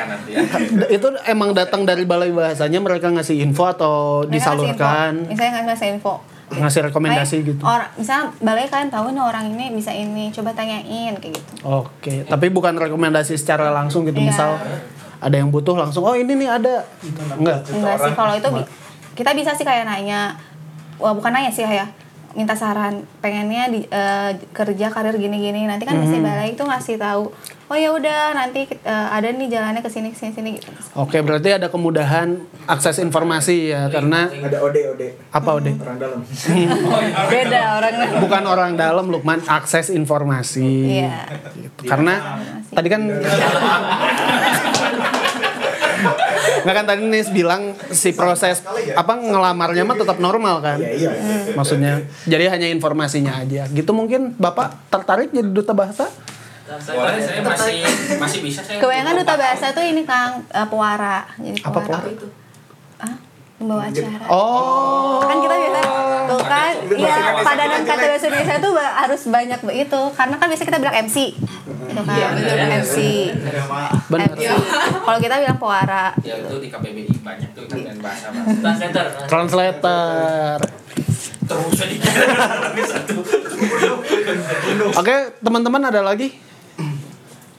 [SPEAKER 5] Sesuaikan nanti ya.
[SPEAKER 1] Itu emang datang dari balai bahasanya mereka ngasih info atau
[SPEAKER 3] Mereka ngasih
[SPEAKER 1] disalurkan,
[SPEAKER 3] info. misalnya ngasih info
[SPEAKER 1] ngasih rekomendasi
[SPEAKER 3] Kayak
[SPEAKER 1] gitu.
[SPEAKER 3] orang misalnya balai kalian tahu nih orang ini bisa ini coba tanyain kayak gitu
[SPEAKER 1] Oke, tapi bukan rekomendasi secara langsung gitu.
[SPEAKER 3] Iya.
[SPEAKER 1] Misal ada yang butuh langsung, oh ini nih ada. Enggak.
[SPEAKER 3] enggak sih kalau itu bi- kita bisa sih kayak nanya wah bukan nanya sih ya minta saran pengennya di eh, kerja karir gini-gini. Nanti kan mesti balai itu ngasih tahu oh ya udah nanti eh, ada nih jalannya ke sini ke sini sini gitu.
[SPEAKER 1] Oke, berarti ada kemudahan akses informasi ya karena
[SPEAKER 2] Ada ode ode.
[SPEAKER 1] Apa udah?
[SPEAKER 2] orang dalam.
[SPEAKER 3] beda orang
[SPEAKER 1] Bukan orang dalam Lukman, akses informasi.
[SPEAKER 3] Iya.
[SPEAKER 1] Gitu. Karena tadi kan Nggak kan tadi Nis bilang si proses apa ngelamarnya mah tetap normal kan?
[SPEAKER 2] Iya iya.
[SPEAKER 1] Maksudnya jadi hanya informasinya aja. Gitu mungkin Bapak tertarik jadi duta bahasa?
[SPEAKER 5] Boleh saya masih masih bisa saya.
[SPEAKER 3] kebanyakan duta bahasa tuh ini kang eh, pewara jadi
[SPEAKER 1] Apa
[SPEAKER 3] pewara? itu membawa acara
[SPEAKER 1] Oh.
[SPEAKER 3] kan kita biasa tuh kan ya padanan kata bahasa Indonesia tuh ba- harus banyak begitu karena kan biasa kita bilang MC gitu kan MC
[SPEAKER 1] Benar.
[SPEAKER 3] MC kalau kita bilang pewara
[SPEAKER 5] Ya itu di KBBI banyak tuh kan dan bahasa bahasa.
[SPEAKER 4] Translator.
[SPEAKER 1] Translator.
[SPEAKER 5] Terus satu.
[SPEAKER 1] Oke, teman-teman ada lagi?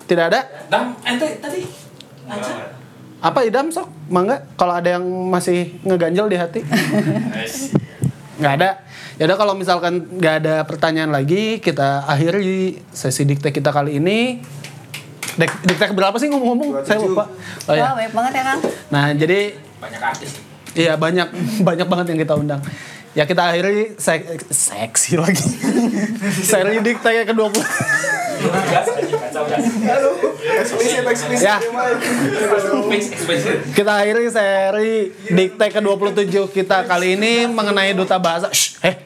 [SPEAKER 1] Tidak ada?
[SPEAKER 5] Dam, ente tadi aja.
[SPEAKER 1] Apa idam sok? Mangga kalau ada yang masih ngeganjel di hati? nggak ada. Ya udah kalau misalkan nggak ada pertanyaan lagi, kita akhiri sesi dikte kita kali ini. Dek, dikte berapa sih ngomong-ngomong? Saya lupa. Oh
[SPEAKER 3] wah
[SPEAKER 1] ya.
[SPEAKER 3] banyak banget ya kang
[SPEAKER 1] Nah, jadi
[SPEAKER 5] Banyak artis.
[SPEAKER 1] Iya banyak banyak banget yang kita undang. Ya kita akhiri sek seksi lagi. Seri dikte ke 20
[SPEAKER 2] Eksplisit eksplisit.
[SPEAKER 1] Ya.
[SPEAKER 5] Fix expensive.
[SPEAKER 1] Kita akhiri seri dikte ke-27 kita kali ini mengenai duta bahasa. Shh, eh.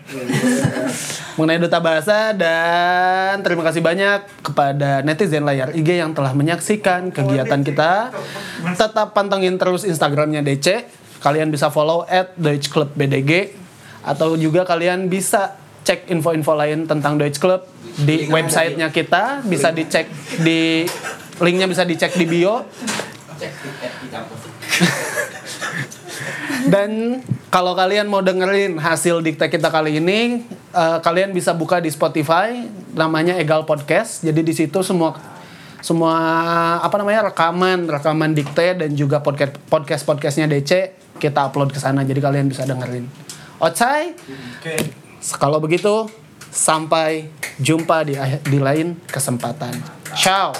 [SPEAKER 1] mengenai duta bahasa dan terima kasih banyak kepada netizen layar IG yang telah menyaksikan kegiatan kita. Tetap pantengin terus Instagramnya DC. Kalian bisa follow at Deutsche Club BDG atau juga kalian bisa cek info-info lain tentang Deutsche Club di websitenya kita bisa dicek di linknya bisa dicek di bio. Dan kalau kalian mau dengerin hasil dikte kita kali ini, eh, kalian bisa buka di Spotify, namanya Egal Podcast. Jadi di situ semua semua apa namanya rekaman rekaman dikte dan juga podcast podcast podcastnya DC kita upload ke sana. Jadi kalian bisa dengerin. Ocai. Kalau begitu sampai jumpa di di lain kesempatan. Ciao.